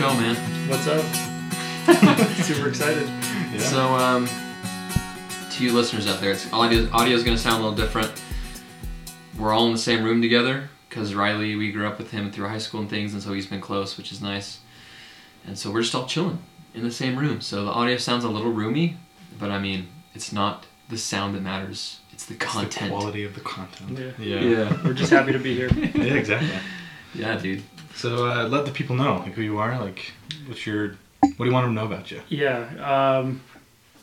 show, man. What's up? Super excited. Yeah. So, um, to you listeners out there, it's audio. Audio is going to sound a little different. We're all in the same room together because Riley, we grew up with him through high school and things, and so he's been close, which is nice. And so we're just all chilling in the same room. So the audio sounds a little roomy, but I mean, it's not the sound that matters. It's the It's content. the quality of the content. Yeah. Yeah. Yeah. We're just happy to be here. Yeah, exactly. Yeah, dude. So uh, let the people know like who you are. Like, what's your, what do you want them to know about you? Yeah. Um,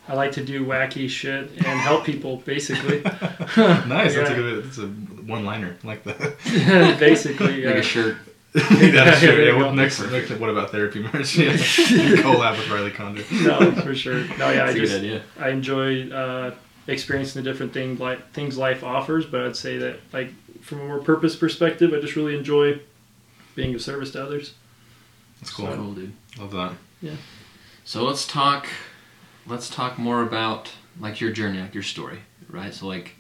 I like to do wacky shit and help people, basically. nice. That's a good. That's a one-liner I like that. basically, Like yeah. a shirt. That's Yeah, true. there Yeah, what next, next, what about therapy merch? Yeah. Collab with Riley Condor. no, for sure. No, yeah, I That's a good just idea. I enjoy uh, experiencing the different thing like things life offers. But I'd say that like from a more purpose perspective, I just really enjoy being of service to others. That's cool. Cool, dude. Love that. Yeah. So let's talk. Let's talk more about like your journey, like your story, right? So like,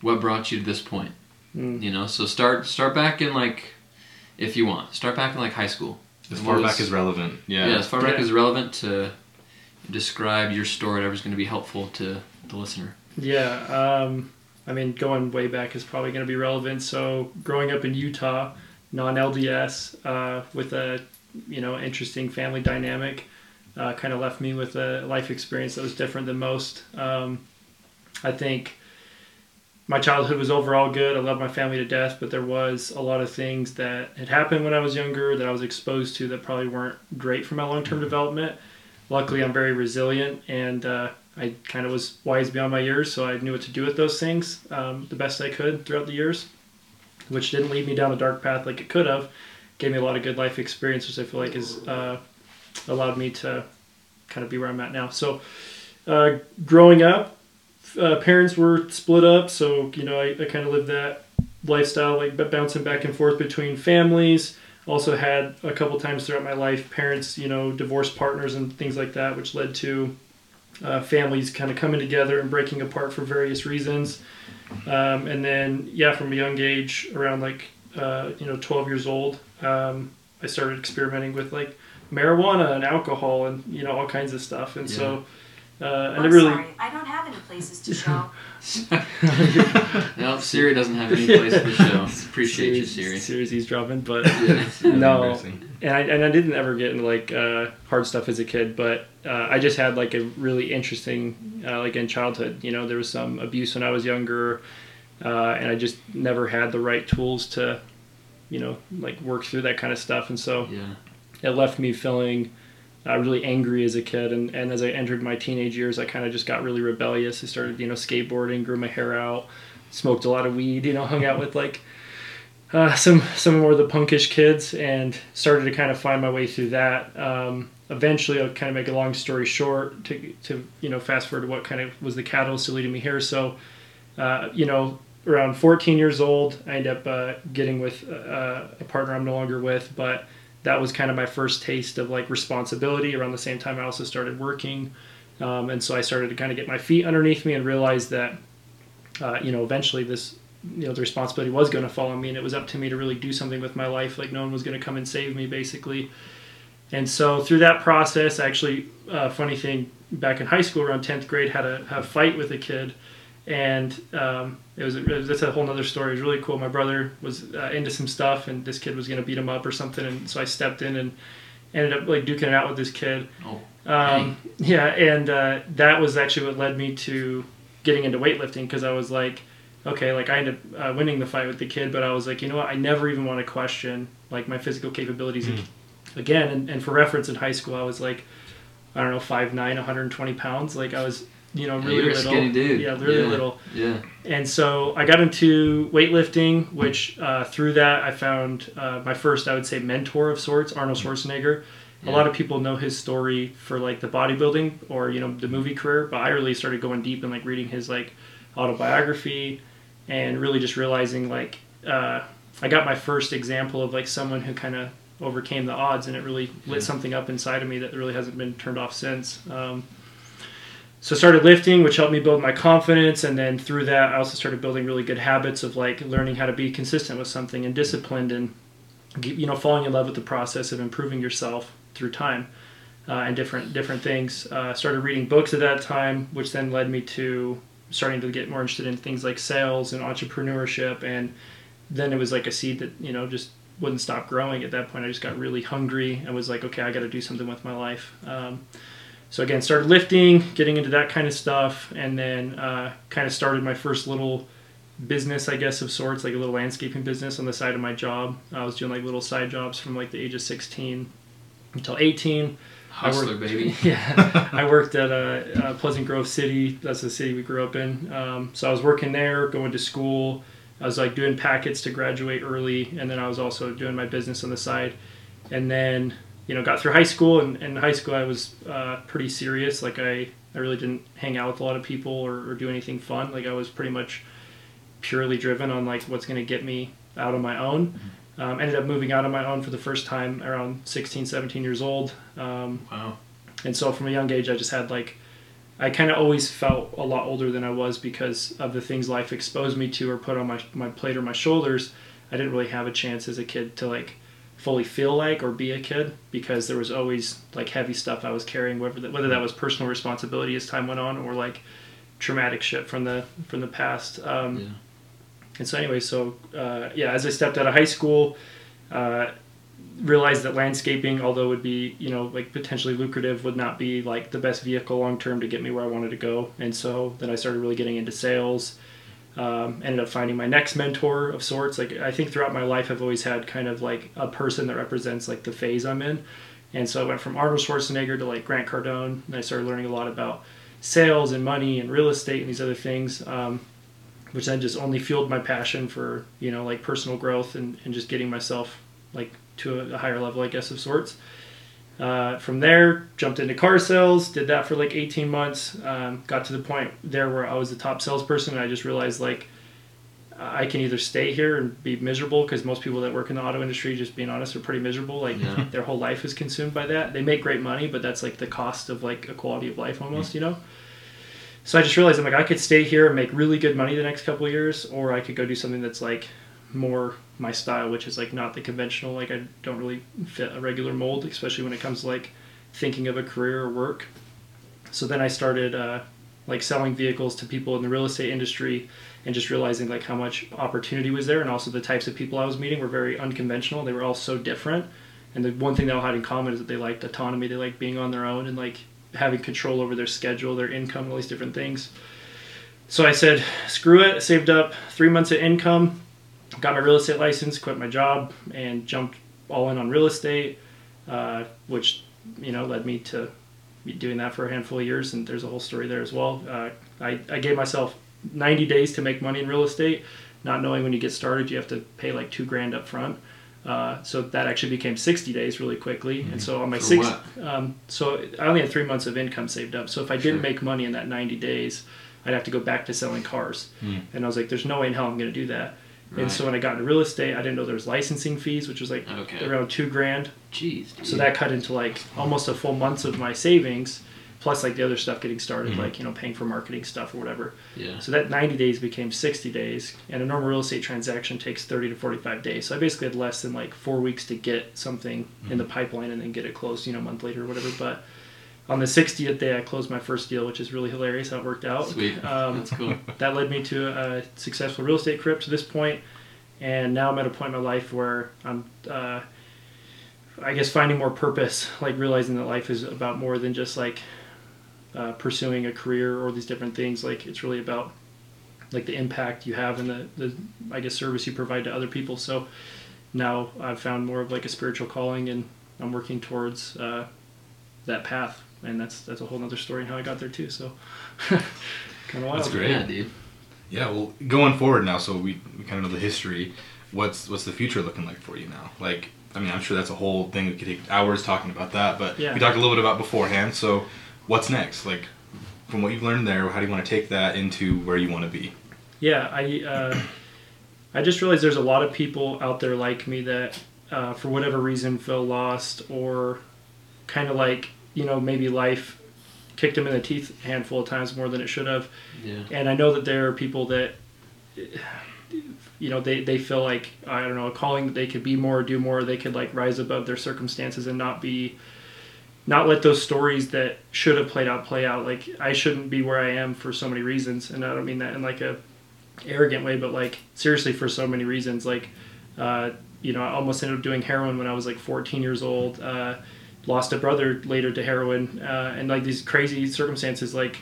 what brought you to this point? Mm. You know, so start start back in like, if you want, start back in like high school. As far what back as relevant. Yeah, Yeah. as far back as relevant to describe your story, whatever's going to be helpful to the listener. Yeah, um, I mean, going way back is probably going to be relevant. So, growing up in Utah, non-LDS, uh, with a you know interesting family dynamic, uh, kind of left me with a life experience that was different than most. Um, I think my childhood was overall good. I loved my family to death, but there was a lot of things that had happened when I was younger that I was exposed to that probably weren't great for my long-term development. Luckily, I'm very resilient and. Uh, I kind of was wise beyond my years, so I knew what to do with those things um, the best I could throughout the years, which didn't lead me down a dark path like it could have. Gave me a lot of good life experience, which I feel like has uh, allowed me to kind of be where I'm at now. So, uh, growing up, uh, parents were split up, so you know I, I kind of lived that lifestyle, like bouncing back and forth between families. Also had a couple times throughout my life parents, you know, divorced partners and things like that, which led to uh, families kind of coming together and breaking apart for various reasons. Um, and then, yeah, from a young age, around like, uh, you know, 12 years old, um, I started experimenting with like marijuana and alcohol and, you know, all kinds of stuff. And so, uh, I I'm really. sorry, I don't have any places to show. no, Siri doesn't have any place to show. Appreciate you, Siri. Siri's eavesdropping, but Yeah. no, and I, and I didn't ever get into like uh, hard stuff as a kid, but uh, I just had like a really interesting uh, like in childhood. You know, there was some abuse when I was younger, uh, and I just never had the right tools to, you know, like work through that kind of stuff, and so Yeah. it left me feeling. Uh, really angry as a kid, and, and as I entered my teenage years, I kind of just got really rebellious. I started, you know, skateboarding, grew my hair out, smoked a lot of weed, you know, hung out with like uh, some some more of the punkish kids and started to kind of find my way through that. Um, eventually, I'll kind of make a long story short to, to you know fast forward to what kind of was the catalyst to leading me here. So, uh, you know, around 14 years old, I end up uh, getting with uh, a partner I'm no longer with, but that was kind of my first taste of like responsibility. Around the same time, I also started working, um, and so I started to kind of get my feet underneath me and realize that, uh, you know, eventually this you know the responsibility was going to fall on me and it was up to me to really do something with my life like no one was going to come and save me basically and so through that process actually uh, funny thing back in high school around 10th grade had a, had a fight with a kid and um, it was, that's a whole nother story it was really cool my brother was uh, into some stuff and this kid was going to beat him up or something and so i stepped in and ended up like duking it out with this kid Oh. um, yeah and uh, that was actually what led me to getting into weightlifting because i was like okay, like I ended up uh, winning the fight with the kid, but I was like, you know what, I never even want to question like my physical capabilities Mm. again. And, and for reference, in high school, I was like, I don't know, 5'9", 120 pounds. Like I was, you know, really little. Yeah, really Yeah. little. Yeah. And so I got into weightlifting, which uh, through that I found uh, my first, I would say, mentor of sorts, Arnold Schwarzenegger. Yeah. A lot of people know his story for like the bodybuilding or you know the movie career, but I really started going deep and like reading his like autobiography and really just realizing like uh, I got my first example of like someone who kind of overcame the odds and it really lit something up inside of me that really hasn't been turned off since. Um, so I started lifting, which helped me build my confidence, and then through that, I also started building really good habits of like learning how to be consistent with something and disciplined. And you know, falling in love with the process of improving yourself through time uh, and different different things. Uh, started reading books at that time, which then led me to starting to get more interested in things like sales and entrepreneurship. And then it was like a seed that you know just wouldn't stop growing. At that point, I just got really hungry and was like, okay, I got to do something with my life. Um, so again, started lifting, getting into that kind of stuff, and then uh, kind of started my first little business, I guess, of sorts, like a little landscaping business on the side of my job. I was doing like little side jobs from like the age of 16 until 18. Hustler, worked- baby. yeah, I worked at uh, uh, Pleasant Grove City. That's the city we grew up in. Um, so I was working there, going to school. I was like doing packets to graduate early, and then I was also doing my business on the side. And then you know got through high school, and in high school I was uh, pretty serious. Like I I really didn't hang out with a lot of people or, or do anything fun. Like I was pretty much purely driven on like what's going to get me out on my own. Um, ended up moving out on my own for the first time around 16, 17 years old. Um, Wow. and so from a young age, I just had like, I kind of always felt a lot older than I was because of the things life exposed me to or put on my, my plate or my shoulders. I didn't really have a chance as a kid to like fully feel like or be a kid because there was always like heavy stuff I was carrying, whether that, whether that was personal responsibility as time went on or like traumatic shit from the from the past. Um, Yeah. and so anyway, so uh, yeah, as I stepped out of high school, uh, realized that landscaping, although it would be you know like potentially lucrative, would not be like the best vehicle long term to get me where I wanted to go. And so then I started really getting into sales. Um, ended up finding my next mentor of sorts. Like I think throughout my life, I've always had kind of like a person that represents like the phase I'm in. And so I went from Arnold Schwarzenegger to like Grant Cardone, and I started learning a lot about sales and money and real estate and these other things. Um, which then just only fueled my passion for you know like personal growth and, and just getting myself like to a, a higher level i guess of sorts uh, from there jumped into car sales did that for like 18 months um, got to the point there where i was the top salesperson and i just realized like i can either stay here and be miserable because most people that work in the auto industry just being honest are pretty miserable like Yeah. their whole life is consumed by that. They make great money but that's like the cost of like a quality of life almost you know? So I just realized I'm like I could stay here and make really good money the next couple of years, or I could go do something that's like more my style, which is like not the conventional. Like I don't really fit a regular mold, especially when it comes to like thinking of a career or work. So then I started uh, like selling vehicles to people in the real estate industry, and just realizing like how much opportunity was there, and also the types of people I was meeting were very unconventional. They were all so different, and the one thing they all had in common is that they liked autonomy. They liked being on their own and like having control over their schedule, their income, all these different things. So I said, screw it. Saved up three months of income, got my real estate license, quit my job, and jumped all in on real estate, uh, which you know led me to be doing that for a handful of years. And there's a whole story there as well. Uh, I, I gave myself 90 days to make money in real estate, not knowing when you get started you have to pay like two grand up front. Uh, so that actually became 60 days really quickly. And so on my six, um, so I only had three months of income saved up. So if I didn't Sure. make money in that 90 days, I'd have to go back to selling cars. Hmm. And I was like, there's no way in hell I'm going to do that. Right. And so when I got into real estate, I didn't know there was licensing fees, which was like Okay. around two grand. Jeez. Dude. So that cut into like almost a full month of my savings, plus like the other stuff getting started, Mhm. like you know paying for marketing stuff or whatever. Yeah. So that 90 days became 60 days, and a normal real estate transaction takes 30 to 45 days. So I basically had less than like four weeks to get something in the pipeline and then get it closed, you know, a month later or whatever. But on the 60th day, I closed my first deal, which is really hilarious how it worked out. Sweet. Um, That's cool. that led me to a successful real estate career to this point, and now I'm at a point in my life where I'm, uh, I guess, finding more purpose, like realizing that life is about more than just like uh, pursuing a career or these different things. Like it's really about like the impact you have and the, the I guess service you provide to other people. So now I've found more of like a spiritual calling, and I'm working towards uh, that path. And that's that's a whole nother story and how I got there too. So kind of wild. That's great. Yeah, dude. Yeah, well, going forward now, so we, we kind of know the history. What's what's the future looking like for you now? Like, I mean, I'm sure that's a whole thing. We could take hours talking about that, but Yeah. we talked a little bit about beforehand. So, what's next? Like, from what you've learned there, how do you want to take that into where you want to be? Yeah, I uh, I just realized there's a lot of people out there like me that, uh, for whatever reason, feel lost or kind of like you know maybe life kicked them in the teeth a handful of times more than it should have. Yeah. And I know that there are people that, you know they, they feel like I don't know a calling that they could be more, do more, they could like rise above their circumstances and not be not let those stories that should have played out play out. Like I shouldn't be where I am for so many reasons, and I don't mean that in like a arrogant way, but like seriously for so many reasons. Like uh, you know, I almost ended up doing heroin when I was like 14 years old. Uh, lost a brother later to heroin, uh, and like these crazy circumstances, like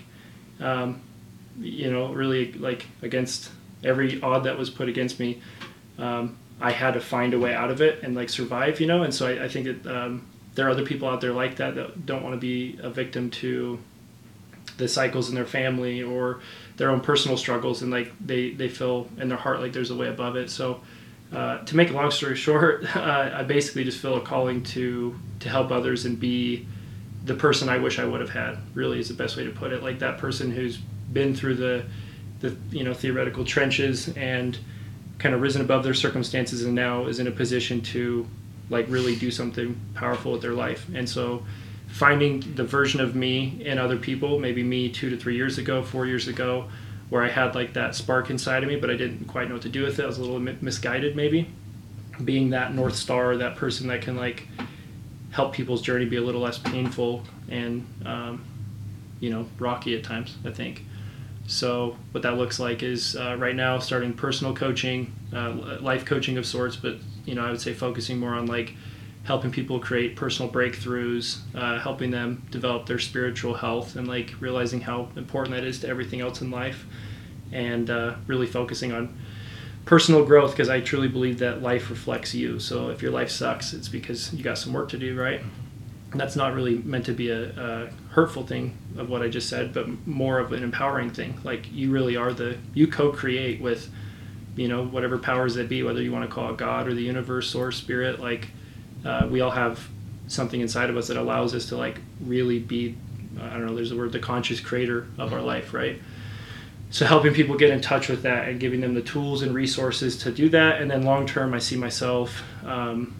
um, you know, really like against every odd that was put against me. Um, I had to find a way out of it and like survive, you know. And so I, I think that um, there are other people out there like that that don't want to be a victim to the cycles in their family or their own personal struggles, and like they they feel in their heart like there's a way above it. So. Uh, to make a long story short, uh, I basically just feel a calling to to help others and be the person I wish I would have had. Really, is the best way to put it. Like that person who's been through the the you know theoretical trenches and kind of risen above their circumstances and now is in a position to like really do something powerful with their life. And so finding the version of me in other people, maybe me two to three years ago, four years ago, where I had like that spark inside of me, but I didn't quite know what to do with it. I was a little misguided, maybe. Being that North Star, that person that can like help people's journey be a little less painful and, um, you know, rocky at times, I think. So what that looks like is uh, right now starting personal coaching, uh, life coaching of sorts, but you know I would say focusing more on like helping people create personal breakthroughs, uh, helping them develop their spiritual health, and like realizing how important that is to everything else in life, and uh, really focusing on personal growth because I truly believe that life reflects you. So if your life sucks, it's because you got some work to do, right? And that's not really meant to be a, a hurtful thing of what I just said, but more of an empowering thing. Like you really are the you co-create with, you know, whatever powers that be, whether you want to call it God or the universe or spirit. Like uh, we all have something inside of us that allows us to like really be. I don't know. There's the word the conscious creator of our life, right? So helping people get in touch with that and giving them the tools and resources to do that, and then long term, I see myself. Um,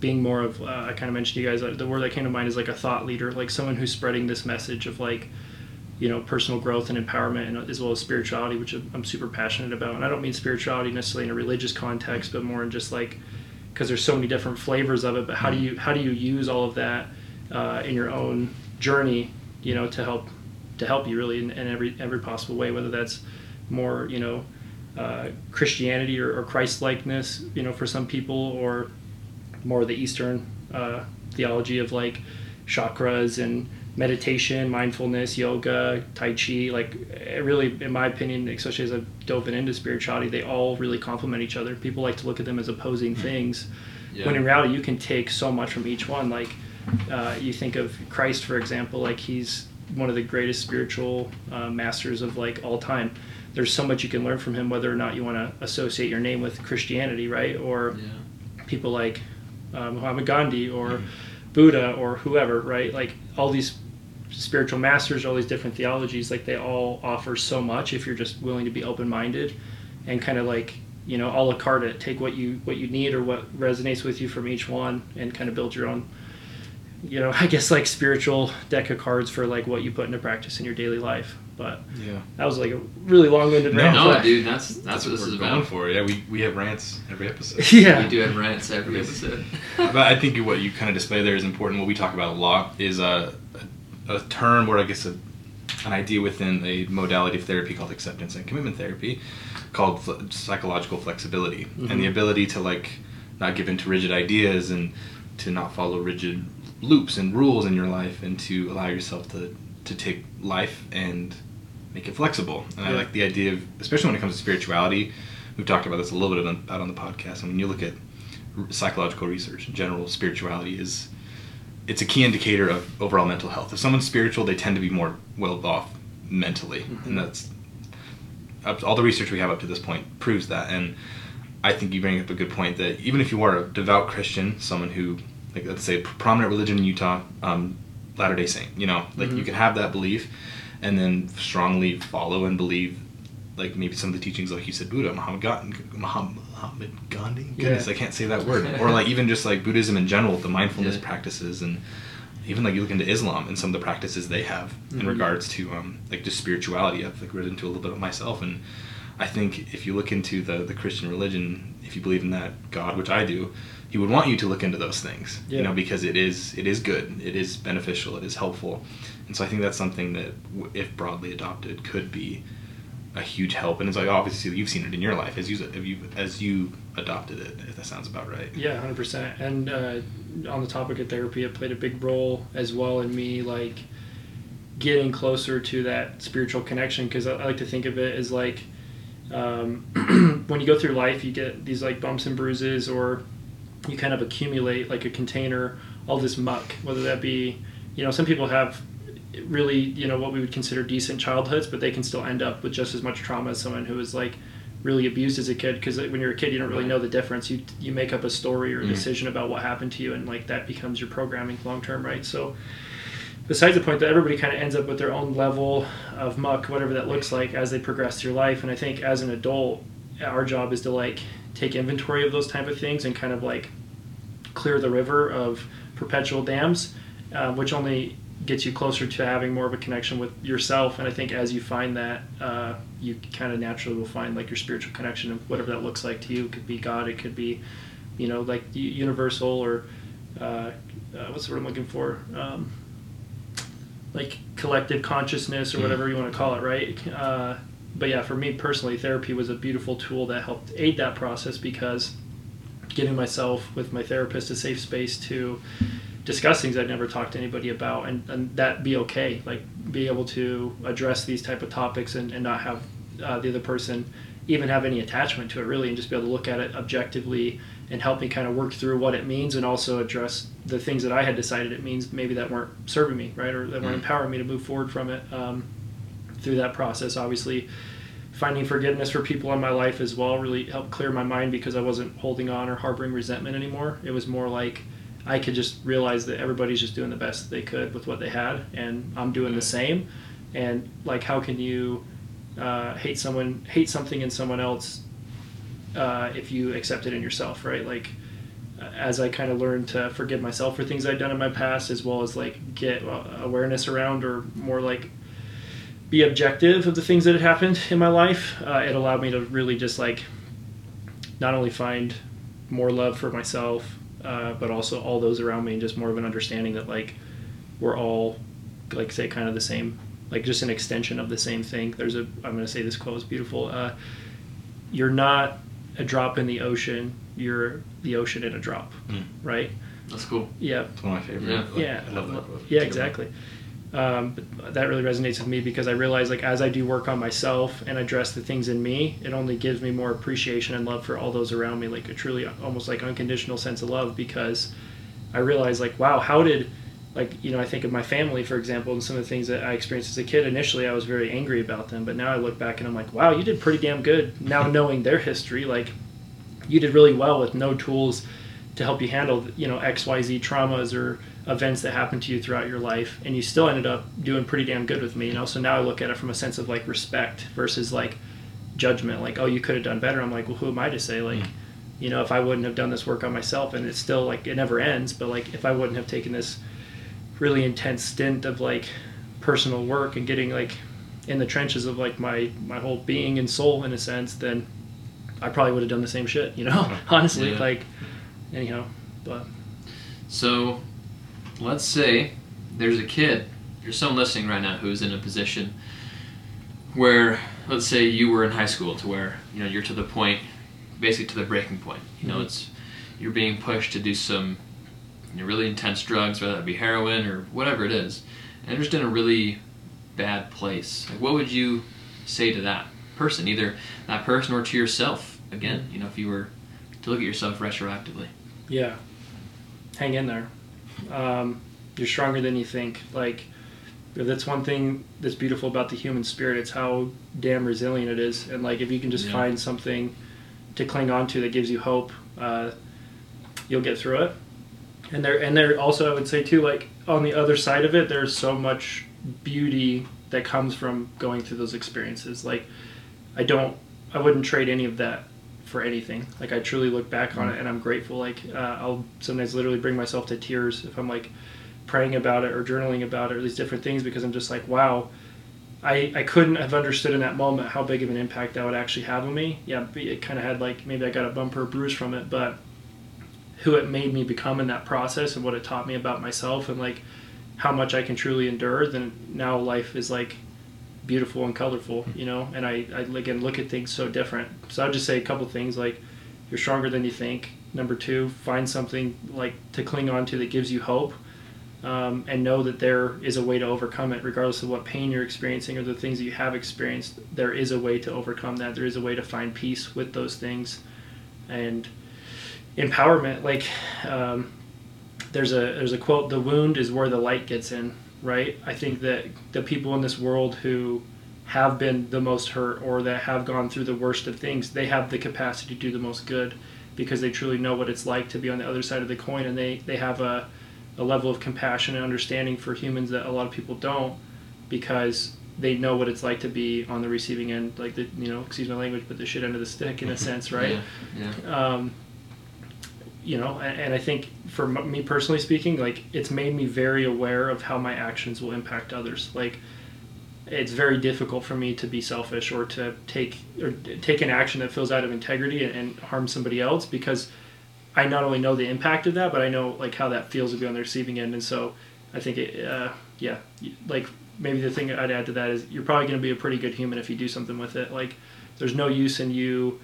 being more of uh, I kind of mentioned to you guys uh, the word that came to mind is like a thought leader, like someone who's spreading this message of like you know personal growth and empowerment and as well as spirituality, which I'm super passionate about. And I don't mean spirituality necessarily in a religious context, but more in just like because there's so many different flavors of it. But how do you how do you use all of that uh, in your own journey, you know, to help to help you really in, in every every possible way, whether that's more you know uh, Christianity or, or Christ likeness, you know, for some people, or more of the Eastern uh, theology of like chakras and meditation, mindfulness, yoga, tai chi. Like, really, in my opinion, especially as I've dove into spirituality, they all really complement each other. People like to look at them as opposing hmm. things, yeah. when in reality, you can take so much from each one. Like, uh, you think of Christ, for example, like he's one of the greatest spiritual uh, masters of like all time. There's so much you can learn from him, whether or not you want to associate your name with Christianity, right? Or yeah. people like uh, Muhammad Gandhi or mm-hmm. Buddha or whoever, right? Like all these spiritual masters, all these different theologies, like they all offer so much if you're just willing to be open minded and kind of like you know a la carte it take what you what you need or what resonates with you from each one and kind of build your own you know i guess like spiritual deck of cards for like what you put into practice in your daily life but yeah, that was like a really long-winded no, rant. No, dude, that's that's, that's what, this is about. for. Yeah, we, we have rants every episode. yeah, we do have rants every episode. but I think what you kind of display there is important. What we talk about a lot is a a, term, or I guess a, an idea within a modality of therapy called acceptance and commitment therapy, called fl- psychological flexibility, mm-hmm. and the ability to like not give into rigid ideas and to not follow rigid loops and rules in your life, and to allow yourself to to take life and make it flexible. And yeah. I like the idea of, especially when it comes to spirituality, we've talked about this a little bit on, out on the podcast. And when you look at psychological research, in general spirituality is it's a key indicator of overall mental health. If someone's spiritual, they tend to be more well off mentally, mm-hmm. and that's all the research we have up to this point proves that. And I think you bring up a good point that even if you are a devout Christian, someone who, like let's say, prominent religion in Utah, um, Latter Day Saint, you know, like mm-hmm. you can have that belief, and then strongly follow and believe like maybe some of the teachings like you said Buddha Muhammad Gandhi Muhammad Gandhi goodness yeah. I can't say that word or like even just like Buddhism in general the mindfulness yeah. practices and even like you look into Islam and some of the practices they have mm-hmm. in regards to um, like just spirituality I've like read into a little bit of myself and I think if you look into the the Christian religion, if you believe in that God, which I do, He would want you to look into those things. Yeah. You know, because it is it is good, it is beneficial, it is helpful, and so I think that's something that, if broadly adopted, could be a huge help. And it's like obviously you've seen it in your life as you as you as you adopted it. If that sounds about right. Yeah, hundred percent. And uh, on the topic of therapy, it played a big role as well in me like getting closer to that spiritual connection. Because I, I like to think of it as like um, when you go through life, you get these like bumps and bruises, or you kind of accumulate like a container all this muck. Whether that be, you know, some people have really you know what we would consider decent childhoods, but they can still end up with just as much trauma as someone who is like really abused as a kid because when you're a kid you don't really know the difference. You you make up a story or a Mhm. decision about what happened to you and like that becomes your programming long term right? So besides the point that everybody kind of ends up with their own level of muck whatever that looks like as they progress through life and i think as an adult our job is to like take inventory of those type of things and kind of like clear the river of perpetual dams uh, which only gets you closer to having more of a connection with yourself. And i think as you find that uh, you kind of naturally will find like your spiritual connection and whatever that looks like to you. It could be god it could be you know like universal or uh, uh, what's the word i'm looking for? Um, like collective consciousness or Mm. whatever you want to call it right? Uh, but yeah for me personally therapy was a beautiful tool that helped aid that process because giving myself with my therapist a safe space to discuss things I'd never talked to anybody about and, and that be okay like be able to address these type of topics and, and not have uh, the other person even have any attachment to it really and just be able to look at it objectively and help me kind of work through what it means and also address the things that I had decided it means maybe that weren't serving me right or that weren't Mm. empowering me to move forward from it um, through that process obviously finding forgiveness for people in my life as well really helped clear my mind because I wasn't holding on or harboring resentment anymore. It was more like I could just realize that everybody's just doing the best they could with what they had, and I'm doing the same. And like, how can you uh, hate someone, hate something in someone else uh, if you accept it in yourself, right? Like, as I kind of learned to forgive myself for things I'd done in my past, as well as like get awareness around or more like be objective of the things that had happened in my life, uh, it allowed me to really just like not only find more love for myself, uh, but also all those around me, and just more of an understanding that like we're all like say kind of the same, like just an extension of the same thing. There's a I'm going to say this quote is beautiful. Uh, you're not a drop in the ocean. You're the ocean in a drop, Mm. right? That's cool. Yeah, It's one of my favorite. Yeah. like, yeah, I love that quote. Yeah, It's a exactly. Um, that really resonates with me because I realize, like, as I do work on myself and address the things in me, it only gives me more appreciation and love for all those around me, like a truly almost like unconditional sense of love. Because I realize, like, wow, how did, like, you know, I think of my family, for example, and some of the things that I experienced as a kid. Initially, I was very angry about them, but now I look back and I'm like, wow, you did pretty damn good. Now knowing their history, like, you did really well with no tools to help you handle you know xyz traumas or events that happened to you throughout your life and you still ended up doing pretty damn good with me you know so now i look at it from a sense of like respect versus like judgment like oh you could have done better i'm like well who am i to say like Mm. you know if i wouldn't have done this work on myself and it's still like it never ends but like if i wouldn't have taken this really intense stint of like personal work and getting like in the trenches of like my my whole being and soul in a sense then i probably would have done the same shit you know honestly Yeah. like anyhow but So, let's say there's a kid, there's someone listening right now who's in a position where, let's say you were in high school to where, you know, you're to the point, basically to the breaking point. You know, Mhm. it's, you're being pushed to do some you know, really intense drugs, whether that be heroin or whatever it is, and you're just in a really bad place. Like, what would you say to that person, either that person or to yourself? Again, you know, if you were to look at yourself retroactively. yeah hang in there um, you're stronger than you think. Like that's one thing that's beautiful about the human spirit. It's how damn resilient it is. And like if you can just Yeah. find something to cling on to that gives you hope uh, you'll get through it. And there and there also i would say too like on the other side of it there's so much beauty that comes from going through those experiences. Like i don't i wouldn't trade any of that for anything like i truly look back on it and i'm grateful like uh, i'll sometimes literally bring myself to tears if i'm like praying about it or journaling about it or these different things because i'm just like wow I, I couldn't have understood in that moment how big of an impact that would actually have on me. Yeah, it kind of had like maybe I got a bumper bruise from it, but who it made me become in that process and what it taught me about myself and like how much I can truly endure, then now life is like beautiful and colorful, you know. And I, I again look at things so different. So I'll just say a couple things like you're stronger than you think. Number two, find something like to cling on to that gives you hope um, and know that there is a way to overcome it, regardless of what pain you're experiencing or the things that you have experienced. There is a way to overcome that. There is a way to find peace with those things, and empowerment. Like um, there's a there's a quote: "The wound is where the light gets in." Right. I think that the people in this world who have been the most hurt or that have gone through the worst of things, they have the capacity to do the most good because they truly know what it's like to be on the other side of the coin, and they they have a a level of compassion and understanding for humans that a lot of people don't because they know what it's like to be on the receiving end, like the you know, excuse my language, but the shit end of the stick in a sense, right? Yeah. yeah. Um, you know, and, and I think for me personally speaking, like it's made me very aware of how my actions will impact others. Like it's very difficult for me to be selfish or to take or take an action that feels out of integrity and, and harm somebody else because I not only know the impact of that, but I know like how that feels to be on the receiving end, and so I think it, uh, yeah, like maybe the thing I'd add to that is you're probably going to be a pretty good human if you do something with it. Like, there's no use in you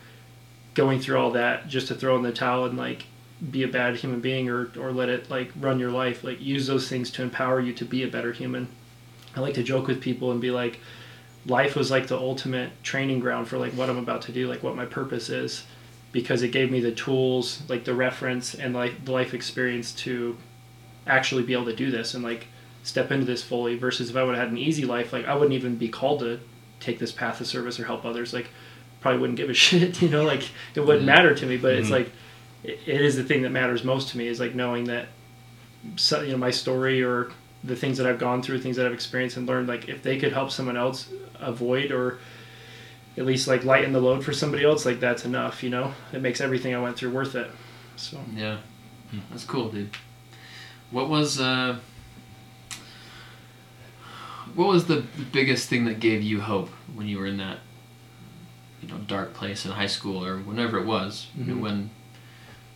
going through all that just to throw in the towel and like be a bad human being or or let it like run your life. Like, use those things to empower you to be a better human. I like to joke with people and be like, life was like the ultimate training ground for like what I'm about to do, like what my purpose is because it gave me the tools, like the reference and like the life experience to actually be able to do this and like step into this fully. Versus if I would have had an easy life, like I wouldn't even be called to take this path of service or help others. Like probably wouldn't give a shit, you know, like it wouldn't Yeah. matter to me. But it's Mhm. like it, it is the thing that matters most to me is like knowing that so, you know my story or the things that I've gone through, things that I've experienced and learned. Like if they could help someone else avoid or at least like lighten the load for somebody else, like that's enough. You know, it makes everything I went through worth it. So Yeah, that's cool, dude. What was uh, what was the biggest thing that gave you hope when you were in that, you know, dark place in high school or whenever it was? You know, Mhm. when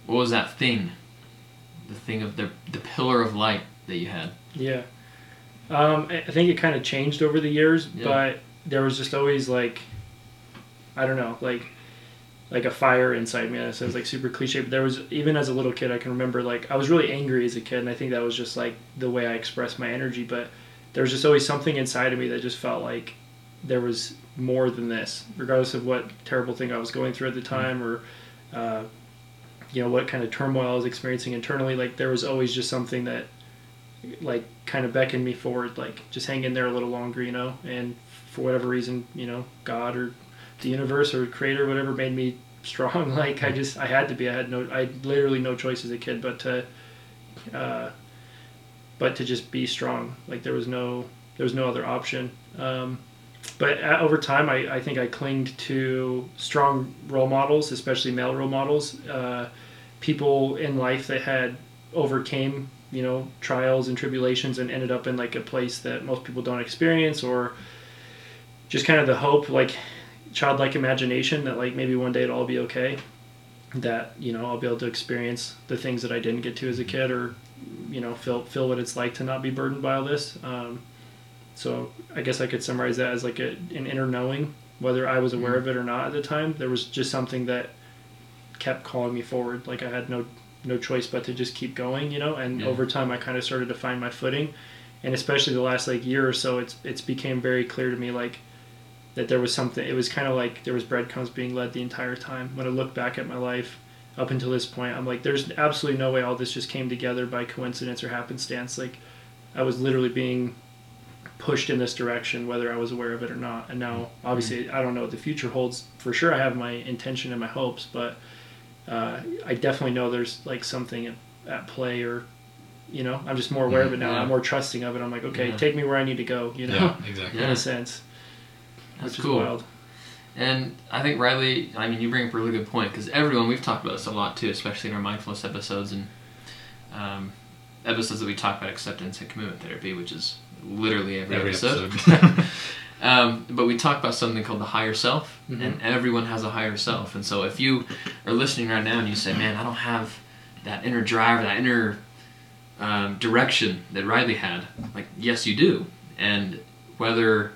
what was that thing? The thing of the the pillar of light that you had. yeah, um, I think it kind of changed over the years, Yeah. but there was just always like, I don't know, like like a fire inside me. That sounds like super cliche, but there was even as a little kid, I can remember like I was really angry as a kid, and I think that was just like the way I expressed my energy. But there was just always something inside of me that just felt like there was more than this, regardless of what terrible thing I was going through at the time or. Uh, you know what kind of turmoil I was experiencing internally. Like there was always just something that, like, kind of beckoned me forward. Like just hang in there a little longer, you know. And for whatever reason, you know, God or the universe or creator, whatever, made me strong. Like I just, I had to be. I had no, I had literally no choice as a kid, but to, uh, but to just be strong. Like there was no, there was no other option. Um, but a- over time, I, I think I clinged to strong role models, especially male role models, uh, people in life that had overcame you know trials and tribulations and ended up in like a place that most people don't experience, or just kind of the hope, like childlike imagination that like maybe one day it'll all be okay, that you know I'll be able to experience the things that I didn't get to as a kid, or you know feel feel what it's like to not be burdened by all this. Um, so I guess I could summarize that as like a, an inner knowing, whether I was aware of it or not at the time. There was just something that kept calling me forward. Like I had no no choice but to just keep going, you know. And Yeah. over time, I kind of started to find my footing, and especially the last like year or so, it's it's became very clear to me like that there was something. It was kind of like there was breadcrumbs being led the entire time. When I look back at my life up until this point, I'm like, there's absolutely no way all this just came together by coincidence or happenstance. Like I was literally being pushed in this direction, whether I was aware of it or not. And now, mm-hmm. obviously, I don't know what the future holds. For sure, I have my intention and my hopes, but uh, I definitely know there's like something at, at play, or you know, I'm just more aware of it now. Yeah. I'm more trusting of it. I'm like, okay, Yeah. take me where I need to go. You know, Yeah, exactly. in Yeah. a sense, That's which cool. is wild. And I think Riley, I mean, you bring up a really good point because everyone we've talked about this a lot too, especially in our mindfulness episodes and um, episodes that we talk about acceptance and commitment therapy, which is literally every, Every episode. episode. Um, but we talk about something called the higher self, Mhm. and everyone has a higher self. And so if you are listening right now and you say, "Man, I don't have that inner drive or that inner um, direction that Riley had," like, yes, you do. And whether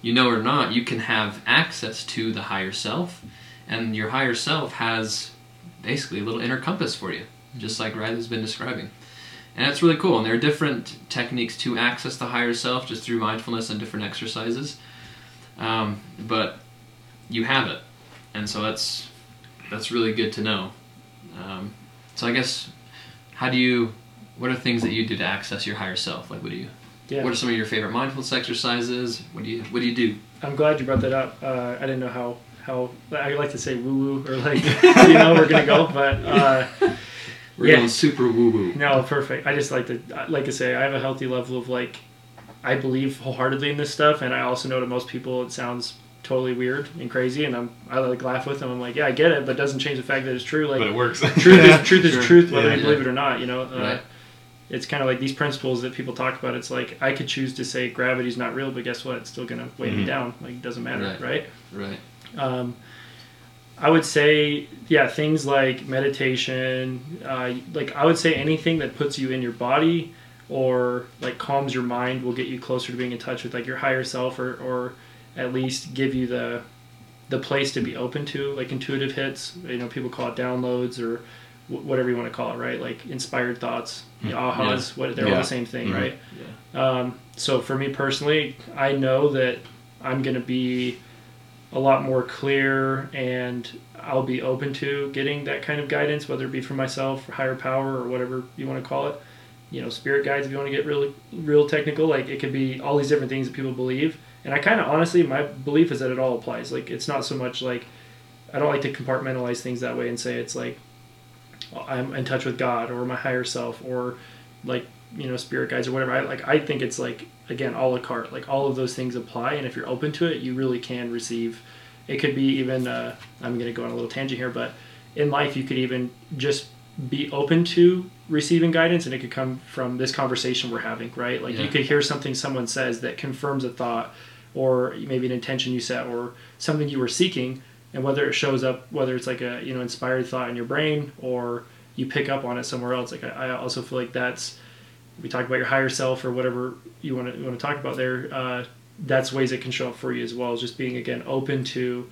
you know or not, you can have access to the higher self, and your higher self has basically a little inner compass for you, just like Riley's been describing. And that's really cool. And there are different techniques to access the higher self just through mindfulness and different exercises. Um, but you have it, and so that's that's really good to know. Um, so I guess, how do you? What are things that you do to access your higher self? Like, what do you? Yeah. What are some of your favorite mindfulness exercises? What do you What do you do? I'm glad you brought that up. Uh, I didn't know how how I like to say woo woo or like you know we're gonna go, but uh, We're Yeah. going super woo woo. no, perfect. I just like to like to say I have a healthy level of like I believe wholeheartedly in this stuff, and I also know to most people it sounds totally weird and crazy, and I'm I like laugh with them. I'm like, yeah, I get it, but it doesn't change the fact that it's true. Like but it works. truth Yeah, is truth sure. is truth, whether Yeah, you yeah. believe it or not. You know, uh, Right. it's kind of like these principles that people talk about. It's like I could choose to say gravity's not real, but guess what? It's still gonna weigh me Mhm. down. Like it doesn't matter, Right. right? Right. Um, I would say, yeah, things like meditation, uh, like I would say anything that puts you in your body or like calms your mind will get you closer to being in touch with like your higher self or, or at least give you the the place to be open to like intuitive hits you know people call it downloads or wh- whatever you want to call it right? Like inspired thoughts the ahas what they're all the same thing Mhm. right? Um, so for me personally, I know that I'm going to be a lot more clear and I'll be open to getting that kind of guidance, whether it be from myself, higher power, or whatever you want to call it. You know, spirit guides, if you want to get really, real technical, like it could be all these different things that people believe. And I kind of honestly, my belief is that it all applies. Like, it's not so much like, I don't like to compartmentalize things that way and say it's like, I'm in touch with God or my higher self or like you know spirit guides or whatever i like i think it's like again a la carte like all of those things apply and if you're open to it you really can receive it could be even uh, i'm going to go on a little tangent here but in life you could even just be open to receiving guidance and it could come from this conversation we're having right? Like you could hear something someone says that confirms a thought or maybe an intention you set or something you were seeking and whether it shows up whether it's like a you know inspired thought in your brain or you pick up on it somewhere else. Like i, I also feel like that's we talk about your higher self or whatever you want to want to talk about there uh, that's ways it can show up for you as well as just being again open to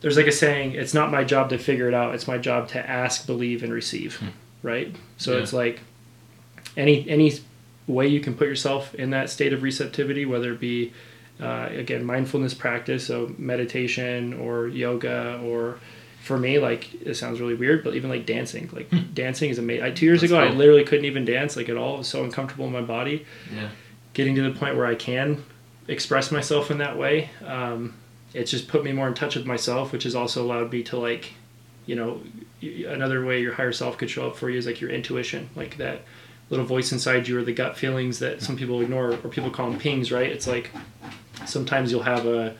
there's like a saying it's not my job to figure it out it's my job to ask believe and receive right so Yeah. it's like any any way you can put yourself in that state of receptivity whether it be uh, again mindfulness practice so meditation or yoga or for me like it sounds really weird but even like dancing like dancing is amazing two years That's ago i literally couldn't even dance like at all. It was so uncomfortable in my body. Yeah. getting to the point where i can express myself in that way um, it's just put me more in touch with myself which has also allowed me to like you know another way your higher self could show up for you is like your intuition like that little voice inside you or the gut feelings that some people ignore or people call them pings right? It's like sometimes you'll have a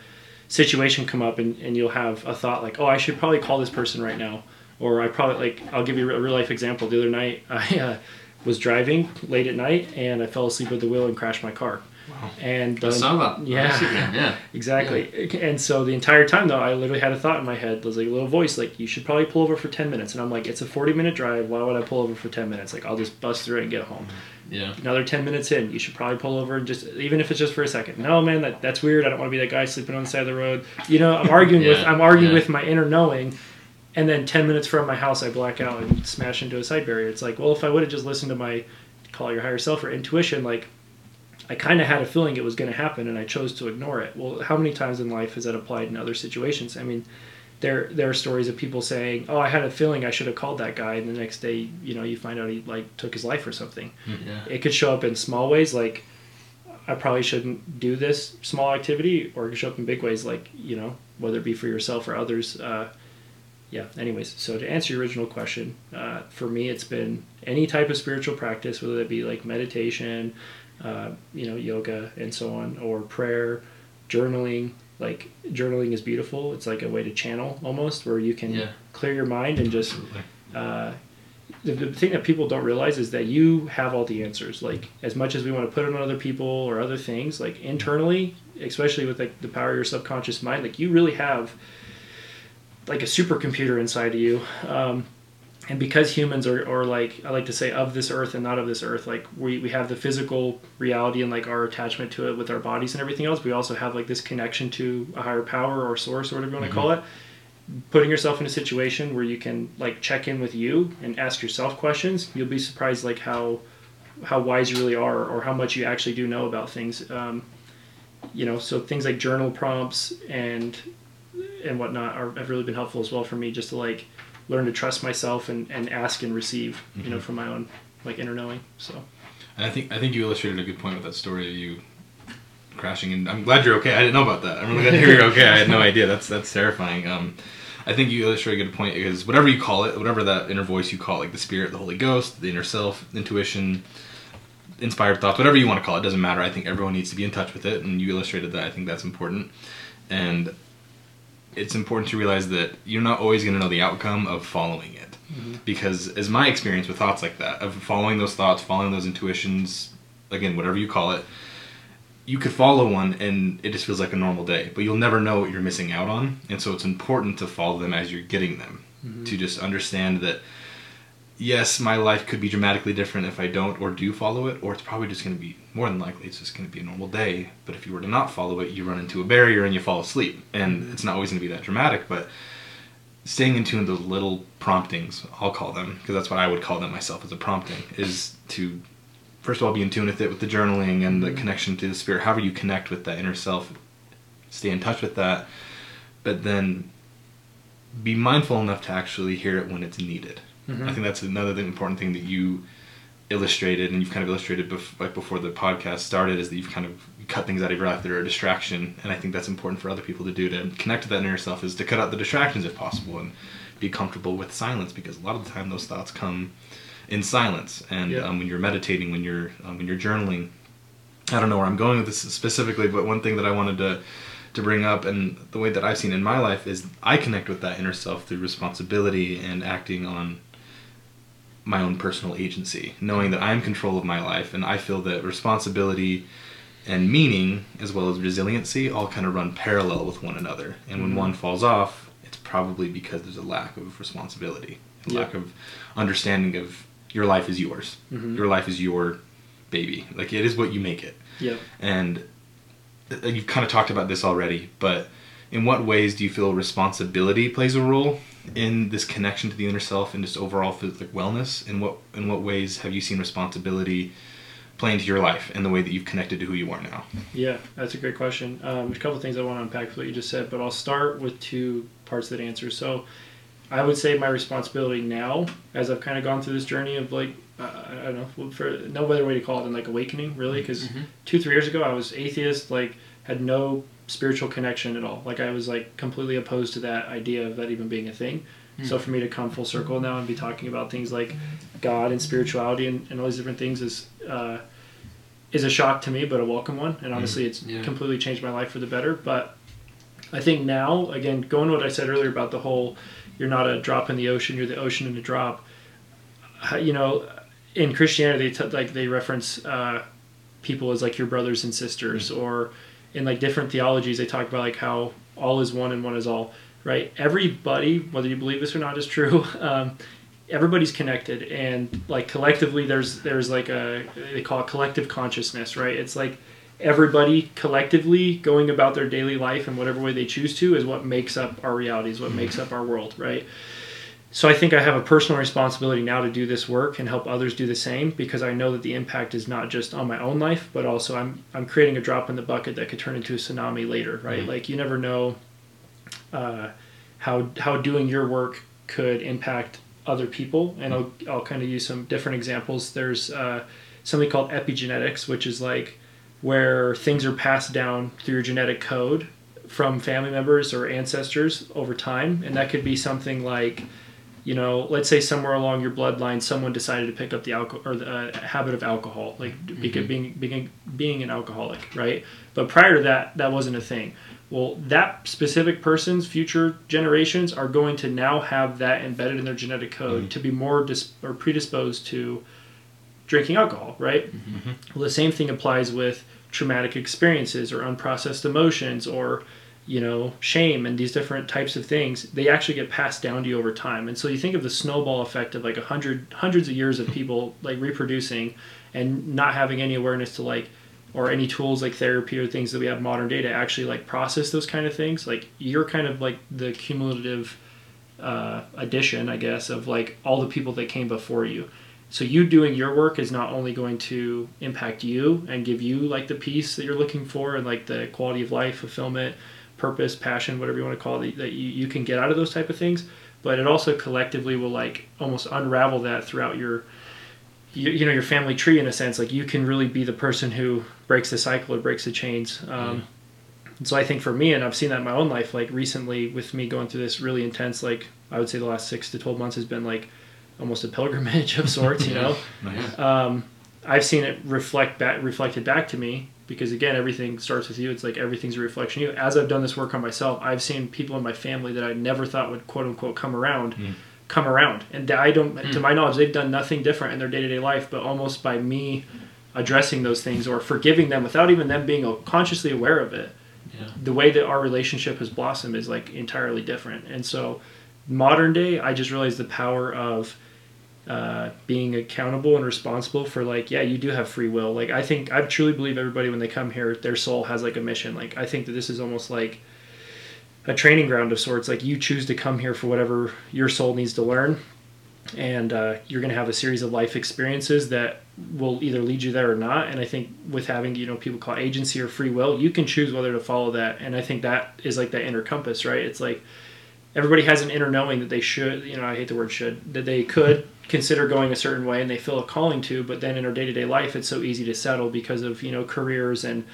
situation come up and, and you'll have a thought like oh i should probably call this person right now or i probably like i'll give you a real life example the other night i uh, was driving late at night and i fell asleep at the wheel and crashed my car Wow. and I the- saw that. on yeah. Instagram, Yeah. Exactly. And so the entire time though, I literally had a thought in my head. It was like a little voice, like, you should probably pull over for 10 minutes. And I'm like, it's a 40 minute drive. Why would I pull over for 10 minutes? Like, I'll just bust through it and get home. Yeah. Another 10 minutes in, you should probably pull over and just, even if it's just for a second. No, man, that, that's weird. I don't want to be that guy sleeping on the side of the road. You know, I'm arguing with, I'm arguing yeah. with my inner knowing. And then 10 minutes from my house, I black out and smash into a side barrier. It's like, well, if I would have just listened to my, call your higher self or intuition, like, I kind of had a feeling it was going to happen, and I chose to ignore it. Well, how many times in life has that applied in other situations? I mean, there there are stories of people saying, "Oh, I had a feeling I should have called that guy," and the next day, you know, you find out he like took his life or something. Yeah. It could show up in small ways, like I probably shouldn't do this small activity, or it could show up in big ways, like you know, whether it be for yourself or others. Uh, yeah. Anyways, so to answer your original question, uh, for me, it's been any type of spiritual practice, whether it be like meditation, uh, you know, yoga and so on, or prayer, journaling. Like journaling is beautiful. It's like a way to channel almost, where you can Yeah. clear your mind and just uh, the, the thing that people don't realize is that you have all the answers. Like as much as we want to put it on other people or other things, like internally, especially with like the power of your subconscious mind, like you really have like a supercomputer inside of you. Um, and because humans are, are like I like to say of this earth and not of this earth, like we, we have the physical reality and like our attachment to it with our bodies and everything else. We also have like this connection to a higher power or source or whatever you want to call it. Putting yourself in a situation where you can like check in with you and ask yourself questions, you'll be surprised like how how wise you really are or how much you actually do know about things. Um, you know, so things like journal prompts and and whatnot are, have really been helpful as well for me just to like learn to trust myself and, and ask and receive, you know, from my own like inner knowing. So And I think I think you illustrated a good point with that story of you crashing. And I'm glad you're okay. I didn't know about that. I'm really glad to hear you're okay. I had no idea. That's that's terrifying. Um, I think you illustrate a good point because whatever you call it, whatever that inner voice you call it, like the spirit, the Holy Ghost, the inner self, intuition, inspired thoughts, whatever you want to call it, doesn't matter. I think everyone needs to be in touch with it, and you illustrated that. I think that's important, and it's important to realize that you're not always going to know the outcome of following it, mm-hmm. because as my experience with thoughts like that, of following those thoughts, following those intuitions, again, whatever you call it, you could follow one and it just feels like a normal day, but you'll never know what you're missing out on, and so it's important to follow them as you're getting them, mm-hmm. to just understand that yes, my life could be dramatically different if I don't or do follow it, or it's probably just going to be more than likely it's just going to be a normal day. But if you were to not follow it, you run into a barrier and you fall asleep, and mm-hmm. it's not always going to be that dramatic. But staying in tune with those little promptings, I'll call them because that's what I would call them myself as a prompting, is to first of all be in tune with it with the journaling and the mm-hmm. connection to the spirit. However you connect with that inner self, stay in touch with that, but then be mindful enough to actually hear it when it's needed. I think that's another thing, important thing that you illustrated, and you've kind of illustrated bef- like before the podcast started, is that you've kind of cut things out of your life that are a distraction, and I think that's important for other people to do to connect to that inner self is to cut out the distractions if possible and be comfortable with silence because a lot of the time those thoughts come in silence, and Yeah. um, when you're meditating, when you're um, when you're journaling. I don't know where I'm going with this specifically, but one thing that I wanted to to bring up and the way that I've seen in my life is I connect with that inner self through responsibility and acting on my own personal agency, knowing that I'm in control of my life and I feel that responsibility and meaning as well as resiliency all kind of run parallel with one another. And when Mhm. one falls off, it's probably because there's a lack of responsibility, a Yeah. lack of understanding of your life is yours. Mhm. Your life is your baby. Like it is what you make it. yeah, And uh, you've kind of talked about this already, but in what ways do you feel responsibility plays a role in this connection to the inner self and just overall phys- like wellness? In what in what ways have you seen responsibility play into your life and the way that you've connected to who you are now? yeah, that's a great question. Um, there's a couple of things I want to unpack with what you just said, but I'll start with two parts of that answer. So, I would say my responsibility now, as I've kind of gone through this journey of like, uh, I don't know, for no better way to call it than like awakening, really, because two, three years ago I was atheist, like had no spiritual connection at all. Like I was like completely opposed to that idea of that even being a thing. So for me to come full circle now and be talking about things like God and spirituality and, and all these different things is uh, is a shock to me, but a welcome one. And honestly, it's Yeah. completely changed my life for the better. But I think now, again, going to what I said earlier about the whole, you're not a drop in the ocean, you're the ocean in a drop. Uh, You know, in Christianity, they t- like they reference uh, people as like your brothers and sisters, or in like different theologies, they talk about like how all is one and one is all. Right? Everybody, whether you believe this or not, is true. Um, everybody's connected, and like collectively, there's there's like a they call it collective consciousness. Right? It's like everybody collectively going about their daily life in whatever way they choose to is what makes up our reality, is what makes up our world, right? So I think I have a personal responsibility now to do this work and help others do the same because I know that the impact is not just on my own life, but also I'm I'm creating a drop in the bucket that could turn into a tsunami later, right? Like you never know uh, how how doing your work could impact other people, and I'll I'll kind of use some different examples. There's uh, something called epigenetics, which is like where things are passed down through your genetic code from family members or ancestors over time, and that could be something like you know, let's say somewhere along your bloodline, someone decided to pick up the alcohol or the uh, habit of alcohol, like mm-hmm. beca- being being being an alcoholic, right? But prior to that, that wasn't a thing. Well, that specific person's future generations are going to now have that embedded in their genetic code mm-hmm. to be more dis- or predisposed to drinking alcohol, right? Mm-hmm. Well, the same thing applies with traumatic experiences or unprocessed emotions or you know shame and these different types of things they actually get passed down to you over time. And so you think of the snowball effect of like a hundred hundreds of years of people like reproducing and not having any awareness to like or any tools like therapy or things that we have modern day to actually like process those kind of things. Like you're kind of like the cumulative uh, addition i guess of like all the people that came before you. So you doing your work is not only going to impact you and give you like the peace that you're looking for and like the quality of life fulfillment purpose passion whatever you want to call it that you, you can get out of those type of things but it also collectively will like almost unravel that throughout your you, you know your family tree in a sense like you can really be the person who breaks the cycle or breaks the chains um, and so i think for me and i've seen that in my own life like recently with me going through this really intense like i would say the last six to 12 months has been like almost a pilgrimage of sorts you know? Nice. um, I've seen it reflect back, reflected back to me because again, everything starts with you. It's like everything's a reflection of you. As I've done this work on myself, I've seen people in my family that I never thought would quote unquote come around, mm. come around, and I don't, to mm. my knowledge, they've done nothing different in their day to day life, but almost by me addressing those things or forgiving them without even them being consciously aware of it. Yeah. The way that our relationship has blossomed is like entirely different, and so modern day, I just realized the power of uh, being accountable and responsible for like yeah you do have free will. Like i think i truly believe everybody when they come here their soul has like a mission. Like i think that this is almost like a training ground of sorts. Like you choose to come here for whatever your soul needs to learn and uh, you're going to have a series of life experiences that will either lead you there or not. And i think with having you know people call agency or free will you can choose whether to follow that. And i think that is like that inner compass right? It's like everybody has an inner knowing that they should you know i hate the word should that they could consider going a certain way and they feel a calling to but then in our day-to-day life it's so easy to settle because of you know careers and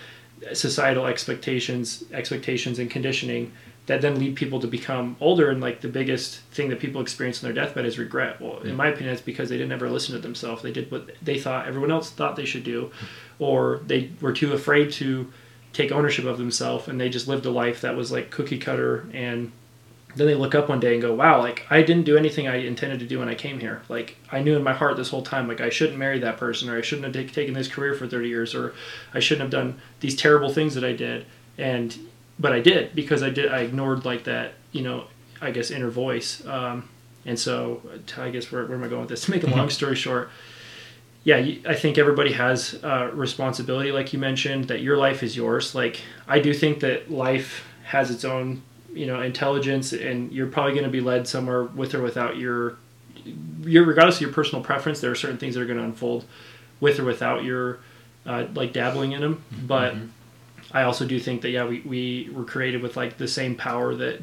societal expectations expectations and conditioning that then lead people to become older. And like the biggest thing that people experience in their deathbed is regret. Well in my opinion it's because they didn't ever listen to themselves. They did what they thought everyone else thought they should do or they were too afraid to take ownership of themselves and they just lived a life that was like cookie cutter and then they look up one day and go, "Wow, like I didn't do anything I intended to do when I came here. Like I knew in my heart this whole time, like I shouldn't marry that person, or I shouldn't have take, taken this career for thirty years, or I shouldn't have done these terrible things that I did." And but I did because I did. I ignored like that, you know, I guess inner voice. Um, and so I guess where, where am I going with this? To make a long story short, yeah, I think everybody has uh, responsibility, like you mentioned, that your life is yours. Like I do think that life has its own, you know, intelligence, and you're probably going to be led somewhere with or without your, your regardless of your personal preference. There are certain things that are going to unfold with or without your, uh, like dabbling in them. But I also do think that yeah, we we were created with like the same power that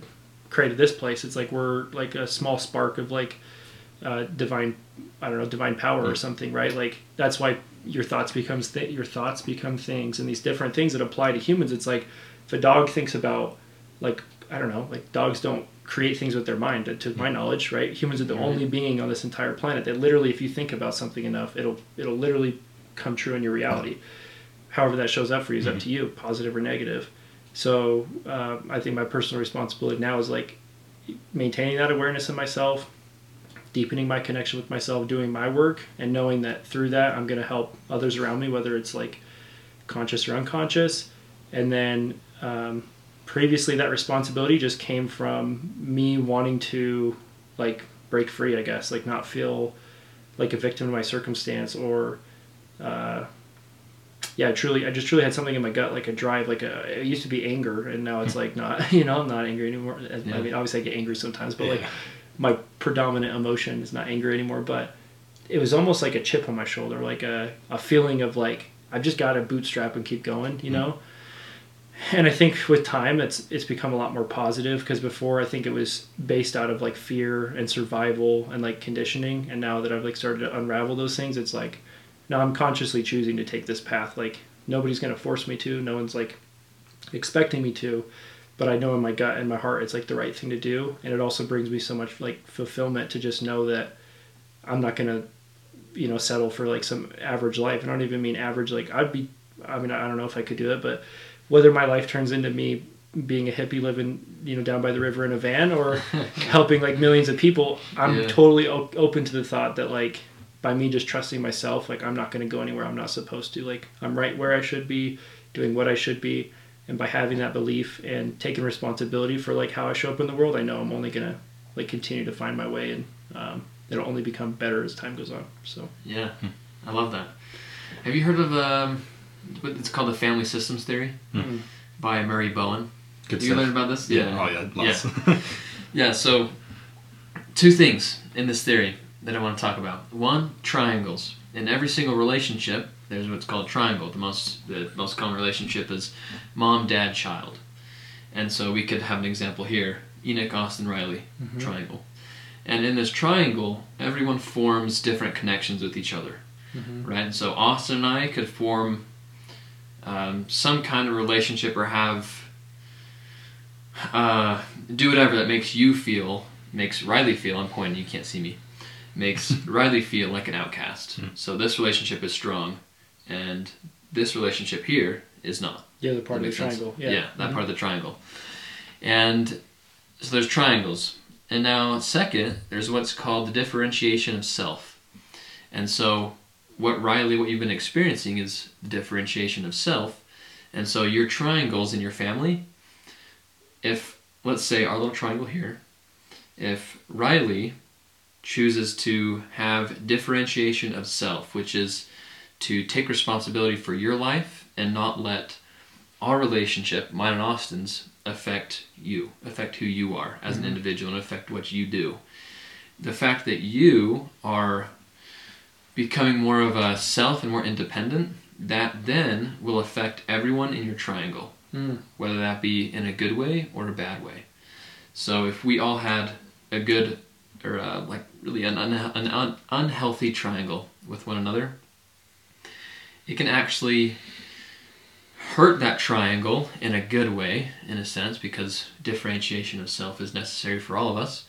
created this place. It's like we're like a small spark of like uh, divine I don't know divine power or something, right? Like that's why your thoughts becomes th- your thoughts become things, and these different things that apply to humans. It's like if a dog thinks about like I don't know, like dogs don't create things with their mind, to my knowledge, right? Humans are the only being on this entire planet that literally, if you think about something enough, it'll it'll literally come true in your reality. However, that shows up for you is up to you, positive or negative. So uh, I think my personal responsibility now is like maintaining that awareness in myself, deepening my connection with myself, doing my work, and knowing that through that I'm going to help others around me, whether it's like conscious or unconscious. And then um, previously, that responsibility just came from me wanting to like break free, I guess, like not feel like a victim of my circumstance or. Uh, yeah, truly, I just truly had something in my gut, like a drive, like a. It used to be anger, and now it's like not. You know, I'm not angry anymore. I mean, obviously, I get angry sometimes, but like my predominant emotion is not anger anymore. But it was almost like a chip on my shoulder, like a a feeling of like I've just got to bootstrap and keep going. You know. And I think with time, it's it's become a lot more positive because before I think it was based out of like fear and survival and like conditioning, and now that I've like started to unravel those things, it's like now I'm consciously choosing to take this path. Like nobody's gonna force me to. No one's like expecting me to. but I know in my gut and my heart it's like the right thing to do, and it also brings me so much like fulfillment to just know that I'm not gonna, you know, settle for like some average life. I don't even mean average. Like I'd be, I mean, I don't know if I could do it, but whether my life turns into me being a hippie living, you know, down by the river in a van or helping like millions of people, I'm Yeah. totally o- open to the thought that like by me just trusting myself, like I'm not going to go anywhere I'm not supposed to. Like I'm right where I should be, doing what I should be, and by having that belief and taking responsibility for like how I show up in the world, I know I'm only gonna like continue to find my way, and um, it'll only become better as time goes on. So Yeah, I love that. Have you heard of um, it's called the family systems theory Mhm. by Murray Bowen? Good you stuff. learned about this? Yeah. Oh yeah. Lots. Yeah, so two things in this theory that I want to talk about. One, triangles. In every single relationship, there's what's called triangle. The most the most common relationship is mom, dad, child. And so we could have an example here. Enoch, Austin, Riley, triangle. And in this triangle, everyone forms different connections with each other. Right? And so Austin and I could form um, some kind of relationship or have uh, do whatever that makes you feel, makes Riley feel. I'm pointing, you can't see me. Makes Riley feel like an outcast. So this relationship is strong, and this relationship here is not. Yeah, the part That of the makes sense? triangle, yeah, that part of the triangle. And so there's triangles. And now, second, there's what's called the differentiation of self. And so, what Riley, what you've been experiencing is differentiation of self. And so, your triangles in your family, if, let's say, our little triangle here, if Riley chooses to have differentiation of self, which is to take responsibility for your life and not let our relationship, mine and Austin's, affect you, affect who you are as an mm-hmm. individual, and affect what you do. The fact that you are becoming more of a self and more independent, that then will affect everyone in your triangle, Mm. whether that be in a good way or a bad way. So if we all had a good or uh, like really an, un- an un- unhealthy triangle with one another, it can actually hurt that triangle in a good way, in a sense, because differentiation of self is necessary for all of us.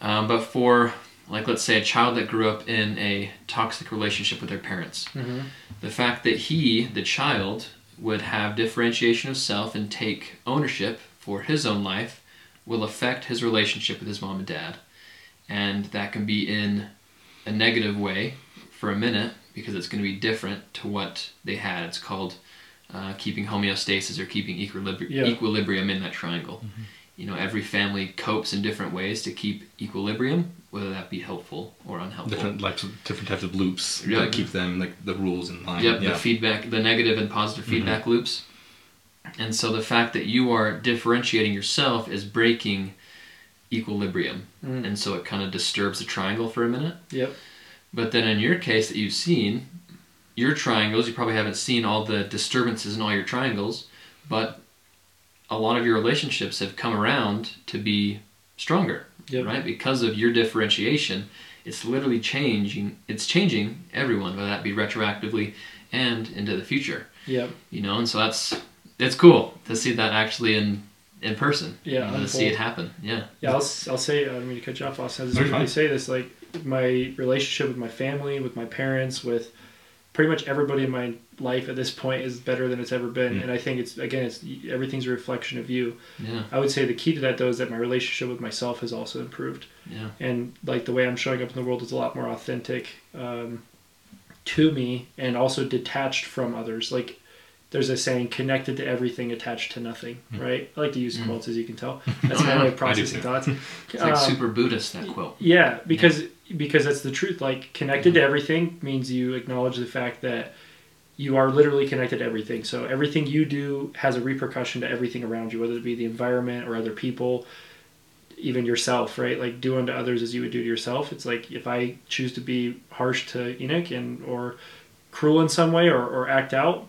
Um, but for, like, let's say a child that grew up in a toxic relationship with their parents, Mhm. the fact that he, the child, would have differentiation of self and take ownership for his own life will affect his relationship with his mom and dad. And that can be in a negative way for a minute because it's going to be different to what they had. It's called uh, keeping homeostasis or keeping equilibri- Yeah. equilibrium in that triangle. You know, every family copes in different ways to keep equilibrium, whether that be helpful or unhelpful. different like different types of loops Yeah. that keep them like the rules in line. Yep, yeah. the feedback, the negative and positive feedback loops. And so the fact that you are differentiating yourself is breaking equilibrium. Mm. And so it kind of disturbs the triangle for a minute. Yep. But then in your case that you've seen, your triangles, you probably haven't seen all the disturbances in all your triangles, but a lot of your relationships have come around to be stronger, Yep. right? Because of your differentiation, it's literally changing. It's changing everyone, whether that be retroactively and into the future. Yep. You know, and so that's it's cool to see that actually in in person. Yeah, you know, to see it happen. Yeah. Yeah, I'll, s- I'll say, I don't mean to cut you off, Austin. I was No, you're going fine. to say this, like, my relationship with my family, with my parents, with pretty much everybody in my life at this point is better than it's ever been. Mm. And I think it's, again, it's everything's a reflection of you. Yeah. I would say the key to that, though, is that my relationship with myself has also improved. Yeah. And, like, the way I'm showing up in the world is a lot more authentic um, to me and also detached from others. Like, there's a saying, connected to everything, attached to nothing, right? I like to use Mm. quotes, as you can tell. That's my way of processing thoughts. It's like Um, super Buddhist that quilt. yeah, because because that's the truth. Like connected to everything means you acknowledge the fact that you are literally connected to everything. So everything you do has a repercussion to everything around you, whether it be the environment or other people, even yourself, right? Like do unto others as you would do to yourself. It's like if I choose to be harsh to Enoch and or cruel in some way or, or act out,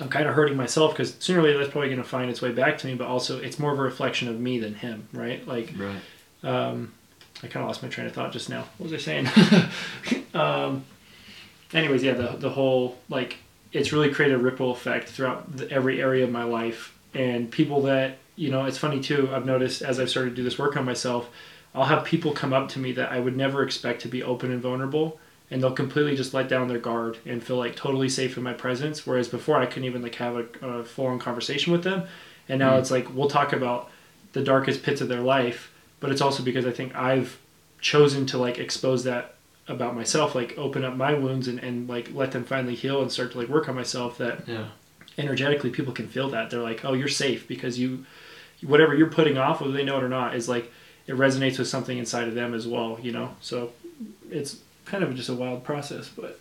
I'm kind of hurting myself because sooner or later that's probably going to find its way back to me. But also, it's more of a reflection of me than him, right? Like Right. um, I kind of lost my train of thought just now. What was I saying? um, anyways, yeah, the the whole like it's really created a ripple effect throughout the, every area of my life, and people that you know, it's funny too. I've noticed as I've started to do this work on myself, I'll have people come up to me that I would never expect to be open and vulnerable, and they'll completely just let down their guard and feel like totally safe in my presence. Whereas before, I couldn't even like have a, a full on conversation with them, and now Mm. it's like we'll talk about the darkest pits of their life, but it's also because I think I've chosen to like expose that about myself, like open up my wounds and, and like let them finally heal and start to like work on myself that Yeah. energetically people can feel that they're like oh you're safe because you whatever you're putting off whether they know it or not is like it resonates with something inside of them as well you know so it's kind of just a wild process but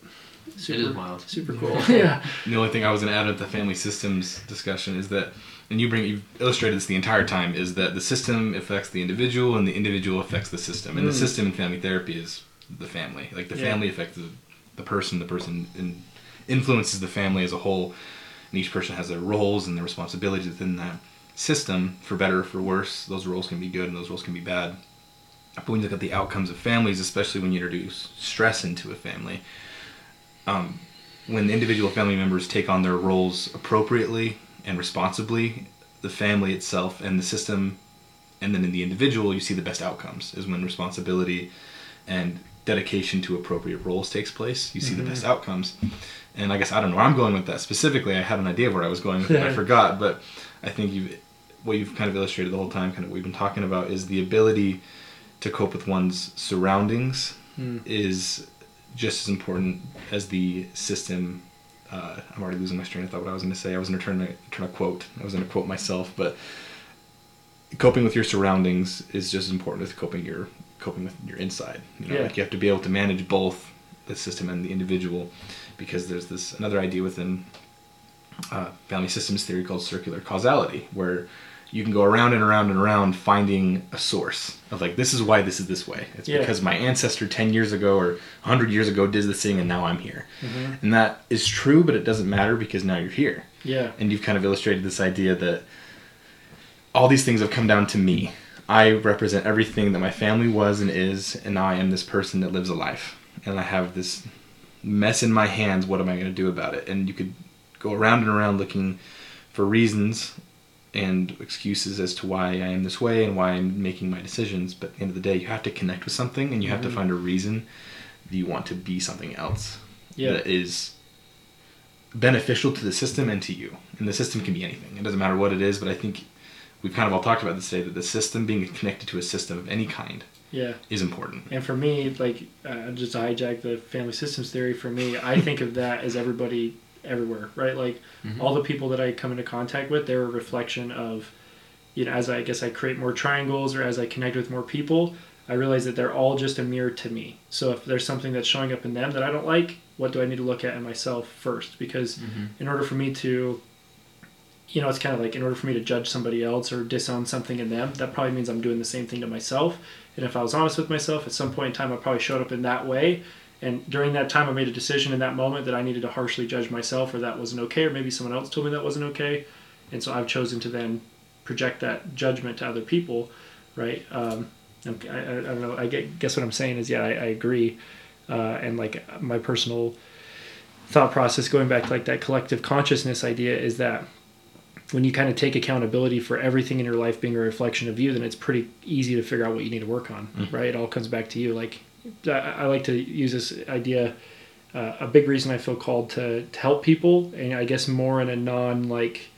super, it is wild. super cool yeah The only thing I was going to add at the family systems discussion is that, and you bring you've illustrated this the entire time, is that the system affects the individual and the individual affects the system, and the Mm. system in family therapy is the family. Like the Yeah. family affects the, the person, the person in, influences the family as a whole, and each person has their roles and their responsibilities within that system. For better or for worse, those roles can be good and those roles can be bad. But when you look at the outcomes of families, especially when you introduce stress into a family, um, when individual family members take on their roles appropriately and responsibly, the family itself and the system, and then in the individual, you see the best outcomes. Is when responsibility and dedication to appropriate roles takes place, you see the best outcomes. And I guess I don't know where I'm going with that specifically. I had an idea of where I was going with it, I forgot. But I think you've what you've kind of illustrated the whole time, kind of what we've been talking about, is the ability to cope with one's surroundings Hmm. is just as important as the system. Uh, I'm already losing my train of thought. What I was going to say, I was going to turn to turn a quote. I was going to quote myself, but coping with your surroundings is just as important as coping your coping with your inside. You know, Yeah. like you have to be able to manage both the system and the individual, because there's this another idea within uh, family systems theory called circular causality, where you can go around and around and around finding a source of like this is why this is this way. It's Yeah. because my ancestor 10 years ago or 100 years ago did this thing and now I'm here. Mm-hmm. And that is true, but it doesn't matter because now you're here. yeah And you've kind of illustrated this idea that all these things have come down to me. I represent everything that my family was and is, and now I am this person that lives a life. And I have this mess in my hands. What am I going to do about it? And you could go around and around looking for reasons and excuses as to why I am this way and why I'm making my decisions. But at the end of the day, you have to connect with something and you have to find a reason that you want to be something else yeah that is beneficial to the system and to you. And the system can be anything. It doesn't matter what it is, but I think we've kind of all talked about this today that the system being connected to a system of any kind yeah is important. And for me, like uh, just to hijack the family systems theory, for me, I think of that as everybody everywhere, right? Like Mhm. all the people that I come into contact with, they're a reflection of, you know, as I guess I create more triangles or as I connect with more people, I realize that they're all just a mirror to me. So if there's something that's showing up in them that I don't like, what do I need to look at in myself first? Because Mhm. in order for me to you know, it's kind of like in order for me to judge somebody else or disown something in them, that probably means I'm doing the same thing to myself. And if I was honest with myself, at some point in time, I probably showed up in that way. And during that time, I made a decision in that moment that I needed to harshly judge myself, or that wasn't okay, or maybe someone else told me that wasn't okay. And so I've chosen to then project that judgment to other people, right? Um, I, I, I don't know. I get, guess what I'm saying is, yeah, I, I agree. Uh, and like my personal thought process, going back to like that collective consciousness idea, is that when you kind of take accountability for everything in your life being a reflection of you, then it's pretty easy to figure out what you need to work on, right? It all comes back to you. Like, I, I like to use this idea. Uh, a big reason I feel called to, to help people, and I guess more in a non like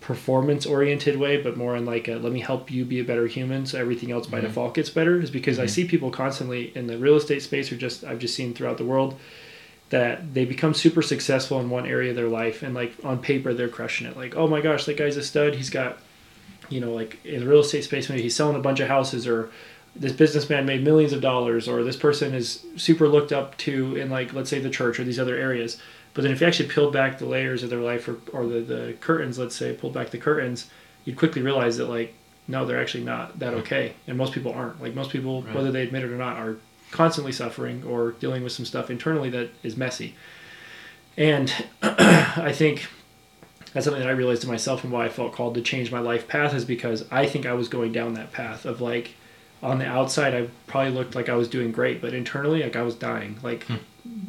performance oriented way, but more in like a, let me help you be a better human, so everything else by default gets better. Is because I see people constantly in the real estate space, or just I've just seen throughout the world that they become super successful in one area of their life and like on paper they're crushing it like oh my gosh that guy's a stud he's got you know like in the real estate space maybe he's selling a bunch of houses or this businessman made millions of dollars or this person is super looked up to in like let's say the church or these other areas but then if you actually peeled back the layers of their life or, or the, the curtains let's say pulled back the curtains you'd quickly realize that like no they're actually not that okay and most people aren't like most people Right. whether they admit it or not are constantly suffering or dealing with some stuff internally that is messy. And I think that's something that I realized to myself and why I felt called to change my life path is because I think I was going down that path of like on the outside I probably looked like I was doing great, but internally like I was dying. Like hmm.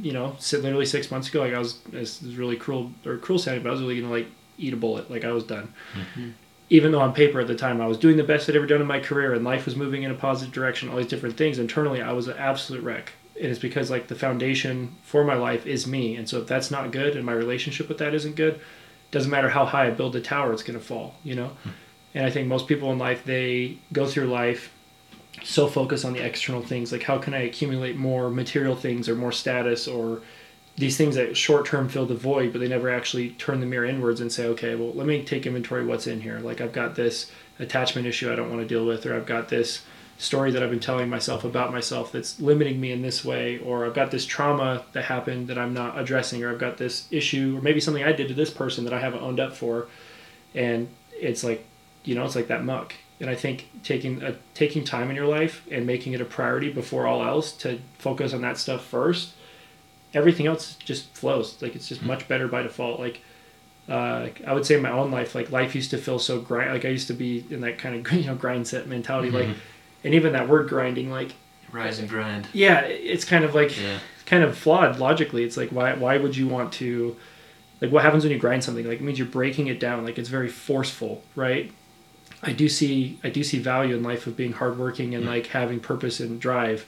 you know, literally six months ago, like I was this is really cruel or cruel sounding, but I was really gonna like eat a bullet, like I was done. Hmm. Hmm. even though on paper at the time I was doing the best I'd ever done in my career and life was moving in a positive direction, all these different things, internally I was an absolute wreck. And it's because like the foundation for my life is me. And so if that's not good and my relationship with that isn't good, doesn't matter how high I build the tower, it's gonna fall, you know? And I think most people in life they go through life so focused on the external things, like how can I accumulate more material things or more status or these things that short term fill the void, but they never actually turn the mirror inwards and say, okay, well, let me take inventory what's in here. Like I've got this attachment issue I don't want to deal with, or I've got this story that I've been telling myself about myself that's limiting me in this way, or I've got this trauma that happened that I'm not addressing, or I've got this issue, or maybe something I did to this person that I haven't owned up for, and it's like, you know, it's like that muck. And I think taking a, taking time in your life and making it a priority before all else to focus on that stuff first, everything else just flows. Like it's just hmm. much better by default. Like uh, I would say in my own life, like life used to feel so grind. Like I used to be in that kind of you know grind set mentality. Like, mm-hmm. and even that word grinding, like Rise and grind. yeah, it's kind of like Yeah. kind of flawed logically. It's like why why would you want to like what happens when you grind something? Like it means you're breaking it down. Like it's very forceful, right? I do see I do see value in life of being hardworking and like having purpose and drive,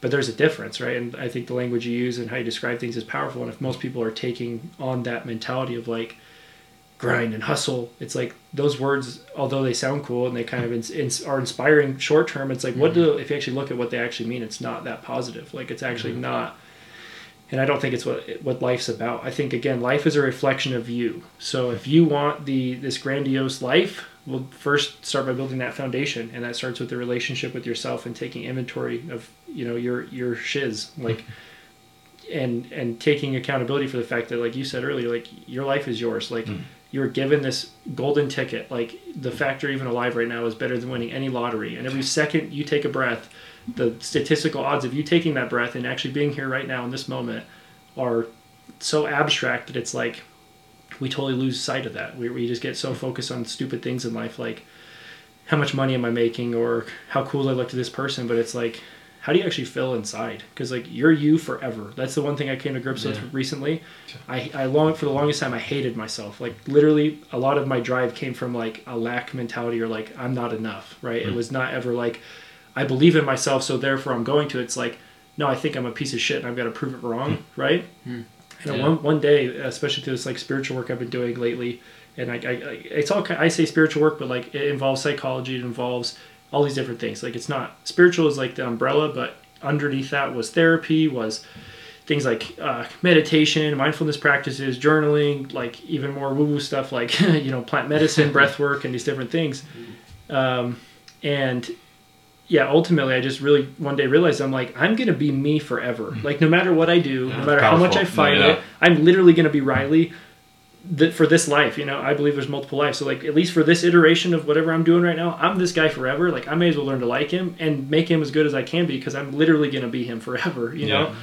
but there's a difference, right? And I think the language you use and how you describe things is powerful. And if most people are taking on that mentality of like grind and hustle, it's like those words, although they sound cool and they kind of are inspiring short term, it's like what do mm-hmm. if you actually look at what they actually mean, it's not that positive. Like it's actually mm-hmm. not and I don't think it's what what life's about. I think again, life is a reflection of you. So if you want the this grandiose life, well, first start by building that foundation, and that starts with the relationship with yourself and taking inventory of you know your your shiz like. Mm-hmm. And and taking accountability for the fact that, like you said earlier, like your life is yours. Like mm-hmm. you're given this golden ticket. Like the fact you're even alive right now is better than winning any lottery. And every second you take a breath, the statistical odds of you taking that breath and actually being here right now in this moment are so abstract that it's like we totally lose sight of that. We, we just get so focused on stupid things in life, like how much money am I making or how cool I look to this person. But it's like, how do you actually feel inside? Because like you're you forever. That's the one thing I came to grips Yeah. with recently. I, I long for the longest time I hated myself. Like literally, a lot of my drive came from like a lack mentality or like I'm not enough. Right? It hmm. was not ever like I believe in myself, so therefore I'm going to. It's like no, I think I'm a piece of shit and I've got to prove it wrong. Hmm. Right? Hmm. And Yeah. one one day, especially through this like spiritual work I've been doing lately, and I, I, I it's all I say spiritual work, but like it involves psychology, it involves all these different things. Like it's not spiritual is like the umbrella, but underneath that was therapy, was things like uh, meditation, mindfulness practices, journaling, like even more woo woo stuff like you know plant medicine, breath work, and these different things. Um, and yeah, ultimately, I just really one day realized I'm like I'm gonna be me forever. Like no matter what I do, no matter how much I fight Yeah. it, I'm literally gonna be Riley. That for this life, you know, I believe there's multiple lives. So like at least for this iteration of whatever I'm doing right now, I'm this guy forever. Like I may as well learn to like him and make him as good as I can be because I'm literally gonna be him forever. You know.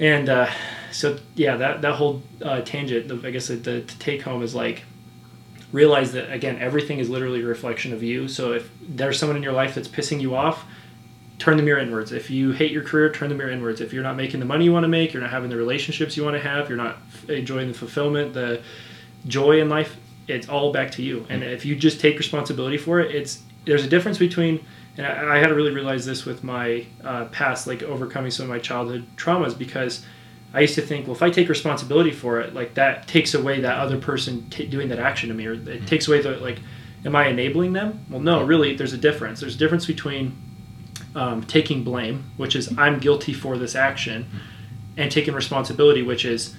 And uh, so yeah, that that whole uh, tangent, I guess the, the take home is like realize that again, everything is literally a reflection of you. So if there's someone in your life that's pissing you off, turn the mirror inwards. If you hate your career, turn the mirror inwards. If you're not making the money you want to make, you're not having the relationships you want to have, you're not enjoying the fulfillment, the joy in life, it's all back to you. And if you just take responsibility for it, it's there's a difference between and I, I had to really realize this with my uh, past, like overcoming some of my childhood traumas, because I used to think, well, if I take responsibility for it, like that takes away that other person t- doing that action to me, or it mm-hmm. takes away the like, am I enabling them? Well, no, really, there's a difference. There's a difference between um, taking blame, which is I'm guilty for this action, mm-hmm. and taking responsibility, which is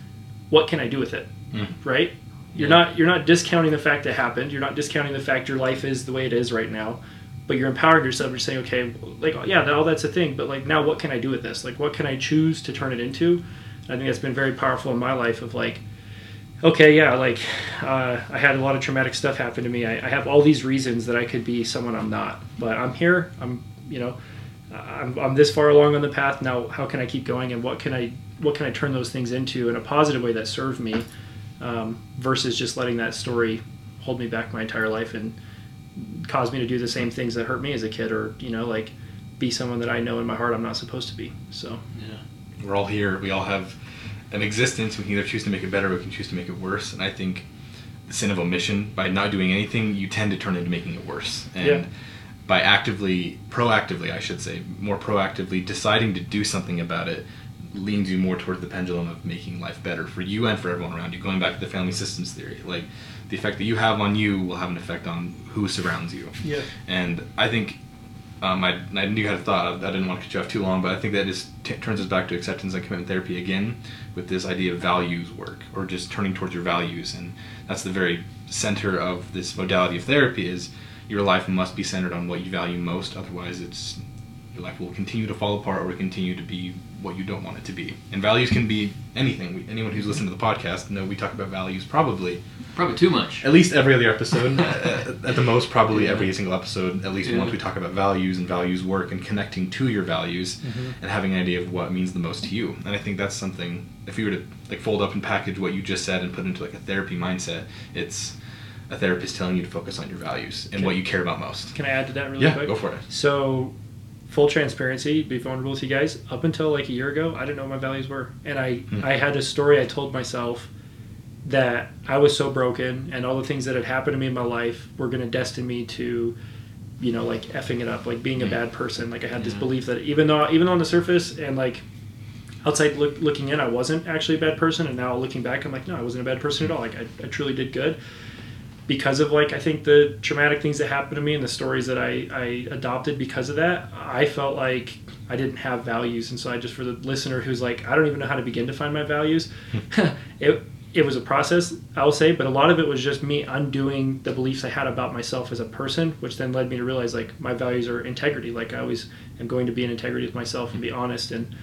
what can I do with it, mm-hmm. right? You're Yeah. not you're not discounting the fact it happened. You're not discounting the fact your life is the way it is right now, but you're empowering yourself. You're saying, okay, like yeah, all that's a thing, but like now, what can I do with this? Like, what can I choose to turn it into? I think that's been very powerful in my life. Of like, okay, yeah, like uh, I had a lot of traumatic stuff happen to me. I, I have all these reasons that I could be someone I'm not, but I'm here. I'm you know, I'm, I'm this far along on the path now. How can I keep going? And what can I what can I turn those things into in a positive way that serve me, um, versus just letting that story hold me back my entire life and cause me to do the same things that hurt me as a kid, or you know, like be someone that I know in my heart I'm not supposed to be. So Yeah. We're all here. We all have an existence. We can either choose to make it better or we can choose to make it worse. And I think the sin of omission. By not doing anything, you tend to turn into making it worse. And Yeah. by actively, proactively, I should say, more proactively deciding to do something about it leans you more towards the pendulum of making life better for you and for everyone around you. Going back to the family systems theory, like the effect that you have on you will have an effect on who surrounds you. Yeah. And I think um, I, I knew you had a thought. I didn't want to cut you off too long, but I think that just t- turns us back to acceptance and commitment therapy again with this idea of values work or just turning towards your values. And that's the very center of this modality of therapy is your life must be centered on what you value most. Otherwise, it's your life will continue to fall apart or continue to be what you don't want it to be. And values can be anything. We, anyone who's listened to the podcast know we talk about values probably Probably too much. at least every other episode. at, uh, uh, at the most, probably every single episode. At least Yeah. once we talk about values and values work and connecting to your values mm-hmm. and having an idea of what means the most to you. And I think that's something. If you were to like fold up and package what you just said and put into like a therapy mindset, it's a therapist telling you to focus on your values and Okay. what you care about most. Can I add to that really Yeah, quick? go for it. So, full transparency, be vulnerable with you guys. Up until like a year ago, I didn't know what my values were, and I Hmm. I had this story I told myself that I was so broken, and all the things that had happened to me in my life were going to destine me to, you know, like effing it up, like being a Hmm. bad person. Like I had this belief that even though even on the surface and like outside look, looking in, I wasn't actually a bad person, and now looking back, I'm like, no, I wasn't a bad person at all. Like I, I truly did good because of like I think the traumatic things that happened to me and the stories that I, I adopted because of that, I felt like I didn't have values, and so I just for the listener who's like I don't even know how to begin to find my values, it it was a process I'll say, but a lot of it was just me undoing the beliefs I had about myself as a person, which then led me to realize like my values are integrity. Like I always am going to be in integrity with myself and be honest and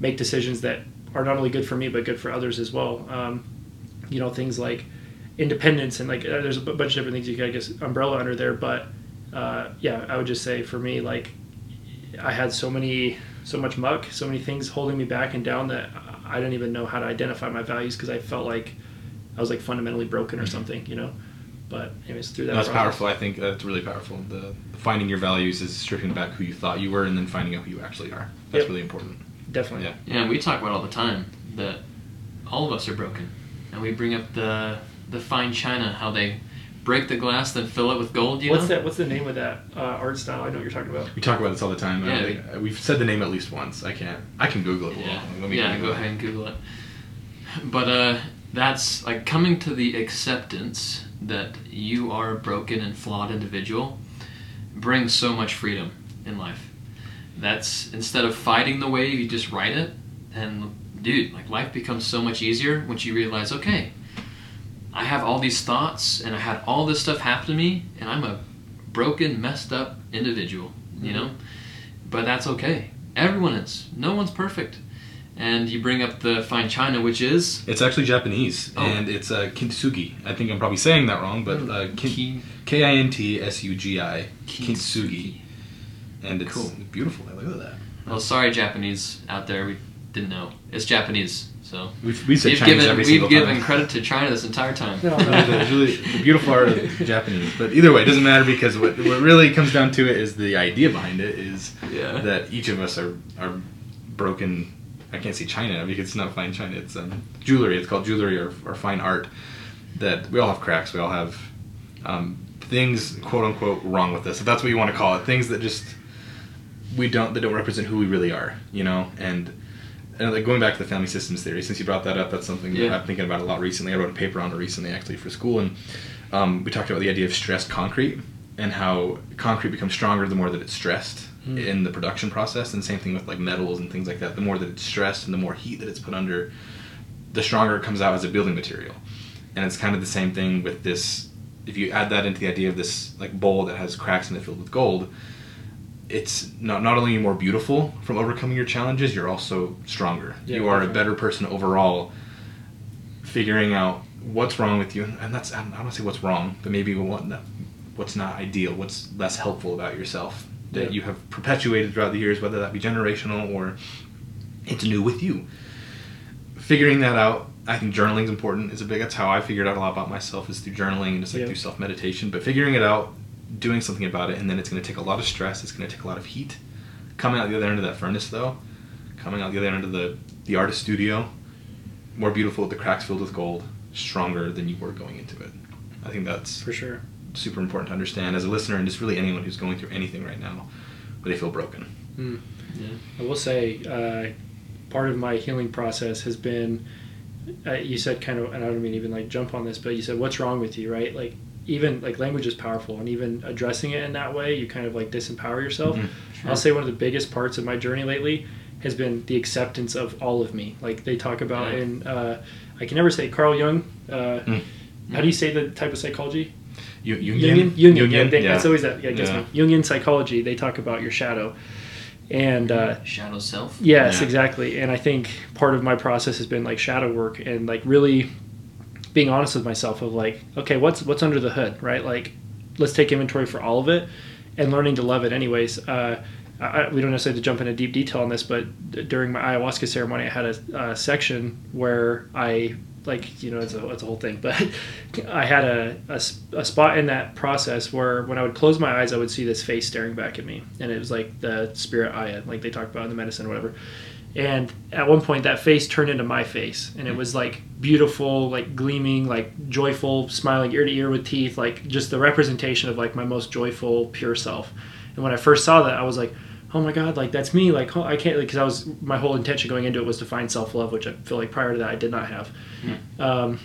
make decisions that are not only good for me but good for others as well. Um, you know things like independence and like uh, there's a bunch of different things you can I guess umbrella under there but uh, yeah I would just say for me like I had so many so much muck so many things holding me back and down that I didn't even know how to identify my values because I felt like I was like fundamentally broken or something you know but anyways through that That's process- powerful. I think that's really powerful. The finding your values is stripping back who you thought you were and then finding out who you actually are. That's Yep. really important. definitely Yeah. Yeah, we talk about all the time that all of us are broken, and we bring up the the fine china, how they break the glass, then fill it with gold. You what's know? that what's the name of that uh, art style I know what you're talking about We talk about this all the time. Yeah. think- uh, we've said the name at least once. I can't. I can Google it. Yeah, Let me yeah. Google Go it. ahead and Google it. But uh, that's like coming to the acceptance that you are a broken and flawed individual brings so much freedom in life. That's instead of fighting the wave, you just ride it, and dude, like life becomes so much easier once you realize, okay, I have all these thoughts and I had all this stuff happen to me, and I'm a broken, messed up individual, you know. But that's okay. Everyone is. No one's perfect. And you bring up the fine china, which is It's actually Japanese, Oh. and it's uh, kintsugi. I think I'm probably saying that wrong, but uh, kin- K I N T S U G I kintsugi. kintsugi, and it's Cool. beautiful. I look at that. Well, sorry, Japanese out there. We didn't know. It's Japanese, so We've, we said we've Chinese given every we've given time. credit to China this entire time. No, it's really the beautiful art of Japanese. But either way, it doesn't matter because what, what really comes down to it is the idea behind it is Yeah. that each of us are are broken. I can't say China because it's not fine China. It's um, jewelry. It's called jewelry or, or fine art. That we all have cracks. We all have um, things, quote unquote, wrong with us. If that's what you want to call it, things that just we don't that don't represent who we really are. You know, and and like going back to the family systems theory, since you brought that up, that's something that I'm thinking about a lot recently. I wrote a paper on it recently, actually, for school, and um, we talked about the idea of stressed concrete and how concrete becomes stronger the more that it's stressed Mm. in the production process. And same thing with like metals and things like that. The more that it's stressed and the more heat that it's put under, the stronger it comes out as a building material. And it's kind of the same thing with this. If you add that into the idea of this like bowl that has cracks in it filled with gold, it's not not only more beautiful from overcoming your challenges, you're also stronger. Yeah, you are a better person overall. Figuring out what's wrong with you, and that's I don't want to say what's wrong, but maybe what what's not ideal, what's less helpful about yourself that Yeah. you have perpetuated throughout the years, whether that be generational or it's new with you. Figuring that out, I think journaling is important. Is a big. That's how I figured out a lot about myself is through journaling and just like Yeah. through self meditation. But figuring it out, doing something about it, and then it's going to take a lot of stress. It's going to take a lot of heat. Coming out the other end of that furnace, though, coming out the other end of the the artist studio, more beautiful with the cracks filled with gold, stronger than you were going into it. I think that's for sure. super important to understand as a listener and just really anyone who's going through anything right now where they feel broken. Mm. Yeah. I will say, uh, part of my healing process has been, uh, you said kind of, and I don't mean even like jump on this, but you said, what's wrong with you, right? Like, even like language is powerful, and even addressing it in that way, you kind of like disempower yourself. Mhm. I'll say one of the biggest parts of my journey lately has been the acceptance of all of me. Like they talk about Yeah. in, uh, I can never say Carl Jung. Uh, Mm. How do you say the type of psychology? You, Jungian. Jungian. Yeah, they- yeah. That's always that. Yeah, it gets Yeah. me. Jungian psychology. They talk about your shadow, and uh, Shadow self. Yes, Yeah. exactly. And I think part of my process has been like shadow work and like really being honest with myself of like, okay, what's what's under the hood, right? Like, let's take inventory for all of it and learning to love it. Anyways, uh, I, we don't necessarily have to jump into deep detail on this, but during my ayahuasca ceremony, I had a, a section where I like you know it's a, it's a whole thing but i had a a spot in that process where when i would close my eyes i would see this face staring back at me and it was like the spirit aya like they talk about in the medicine or whatever and at one point that face turned into my face and it was like beautiful like gleaming like joyful smiling ear to ear with teeth like just the representation of like my most joyful pure self and when i first saw that i was like oh my god like that's me like oh, i can't because i was my whole intention going into it was to find self-love which i feel like prior to that i did not have um,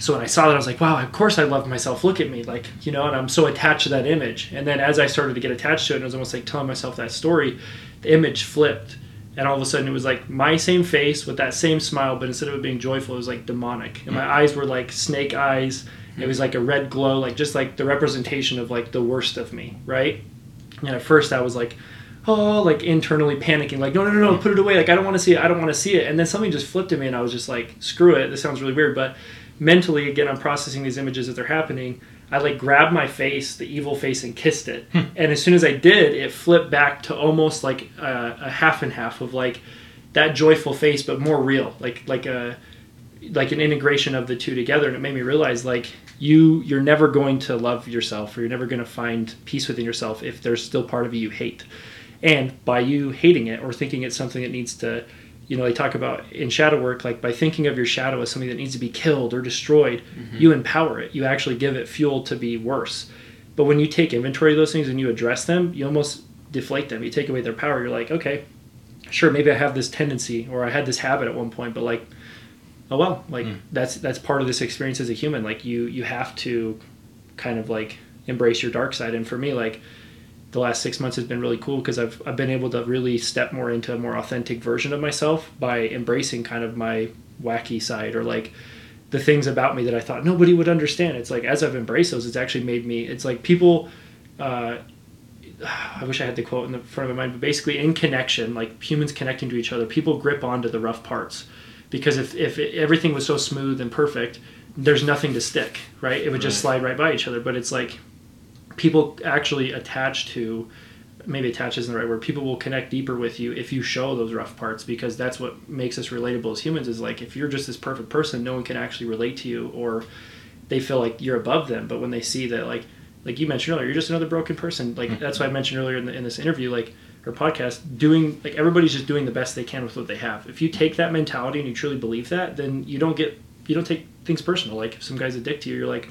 so when I saw that, I was like, wow, of course I love myself. Look at me. Like, you know, and I'm so attached to that image. And then as I started to get attached to it, and it was almost like telling myself that story, the image flipped. And all of a sudden it was like my same face with that same smile, but instead of it being joyful, it was like demonic. And my mm. eyes were like snake eyes. It mm. was like a red glow, like just like the representation of like the worst of me, right? And at first I was like, oh, like internally panicking, like, no, no, no, no, mm. put it away. Like, I don't want to see it. I don't want to see it. And then something just flipped at me and I was just like, screw it. This sounds really weird. But mentally, again, I'm processing these images as they're happening. I like grabbed my face, the evil face, and kissed it. Hmm. and as soon as I did, it flipped back to almost like a, a half and half of like that joyful face, but more real, like like a like an integration of the two together. And it made me realize like you you're never going to love yourself, or you're never going to find peace within yourself if there's still part of you you hate. And by you hating it or thinking it's something that needs to you know, they talk about in shadow work, like by thinking of your shadow as something that needs to be killed or destroyed, mm-hmm. you empower it. You actually give it fuel to be worse. But when you take inventory of those things and you address them, you almost deflate them. You take away their power. You're like, okay, sure, maybe I have this tendency or I had this habit at one point, but like, oh well, like hmm. that's that's part of this experience as a human. Like you you have to kind of like embrace your dark side. And for me, like the last six months has been really cool because I've, I've been able to really step more into a more authentic version of myself by embracing kind of my wacky side or like the things about me that I thought nobody would understand. It's like as I've embraced those, it's actually made me. It's like people. Uh, I wish I had the quote in the front of my mind, but basically, in connection, like humans connecting to each other, people grip onto the rough parts because if if it, everything was so smooth and perfect, there's nothing to stick, right? It would just slide right by each other. But it's like people actually attach to maybe attach isn't the right word people will connect deeper with you if you show those rough parts because that's what makes us relatable as humans is like if you're just this perfect person no one can actually relate to you or they feel like you're above them. But when they see that like like you mentioned earlier you're just another broken person. Like mm-hmm. that's what i mentioned earlier in, the, in this interview like or podcast doing like everybody's just doing the best they can with what they have. If you take that mentality and you truly believe that then you don't get you don't take things personal. Like if some guys addict to you you're like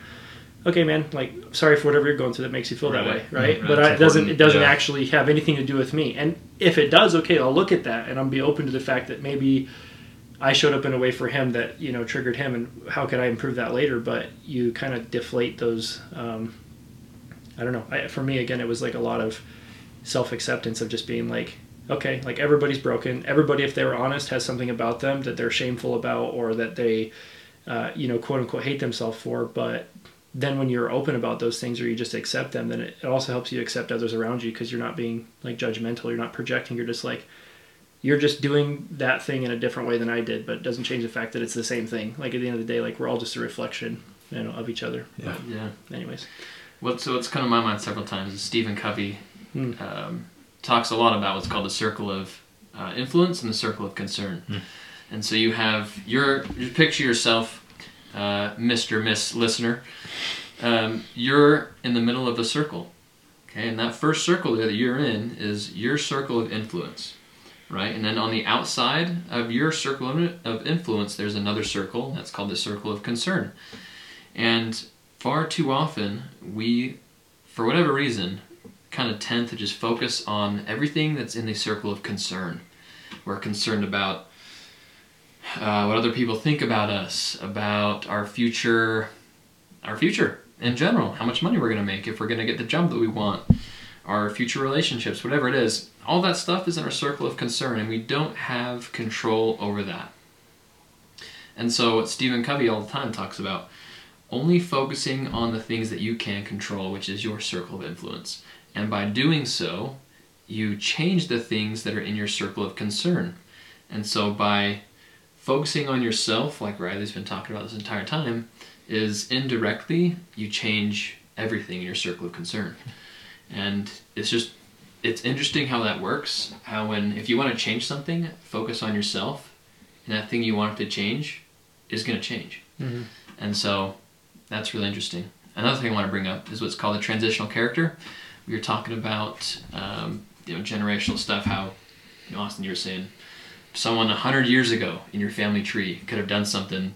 okay, man, like sorry for whatever you're going through that makes you feel that way, Right. right? Mm, but I, it doesn't it doesn't yeah. actually have anything to do with me. And if it does, okay, I'll look at that and I'll be open to the fact that maybe I showed up in a way for him that you know triggered him, and how could I improve that later? But you kind of deflate those. Um, I don't know. I, for me, again, it was like a lot of self acceptance of just being like, okay, like everybody's broken. Everybody, if they were honest, has something about them that they're shameful about or that they, uh, you know, quote unquote, hate themselves for. But then when you're open about those things or you just accept them, then it, it also helps you accept others around you because you're not being like judgmental. You're not projecting. You're just like, you're just doing that thing in a different way than I did, but it doesn't change the fact that it's the same thing. Like at the end of the day, like we're all just a reflection, you know, of each other. Yeah. Yeah. Anyways, What's what's come to my mind several times is Stephen Covey Hmm. um, talks a lot about what's called the circle of uh, influence and the circle of concern. And so you have your you picture yourself, uh, Mister Miss Listener. Um, you're in the middle of a circle, okay, and that first circle that you're in is your circle of influence, right? And then on the outside of your circle of influence, there's another circle that's called the circle of concern. And far too often we, for whatever reason, kind of tend to just focus on everything that's in the circle of concern. We're concerned about uh, what other people think about us, about our future, our future in general, how much money we're going to make, if we're going to get the job that we want, our future relationships, whatever it is. All that stuff is in our circle of concern, and we don't have control over that. And so, what Stephen Covey all the time talks about only focusing on the things that you can control, which is your circle of influence. And by doing so, you change the things that are in your circle of concern. And so, by focusing on yourself, like Riley's been talking about this entire time, is indirectly you change everything in your circle of concern. And it's just it's interesting how that works. How when if you want to change something, focus on yourself, and that thing you want to change is going to change. Mhm. And so that's really interesting. Another thing I want to bring up is what's called a transitional character. We were talking about um, you know generational stuff. How you know, Austin, you were saying someone a hundred years ago in your family tree could have done something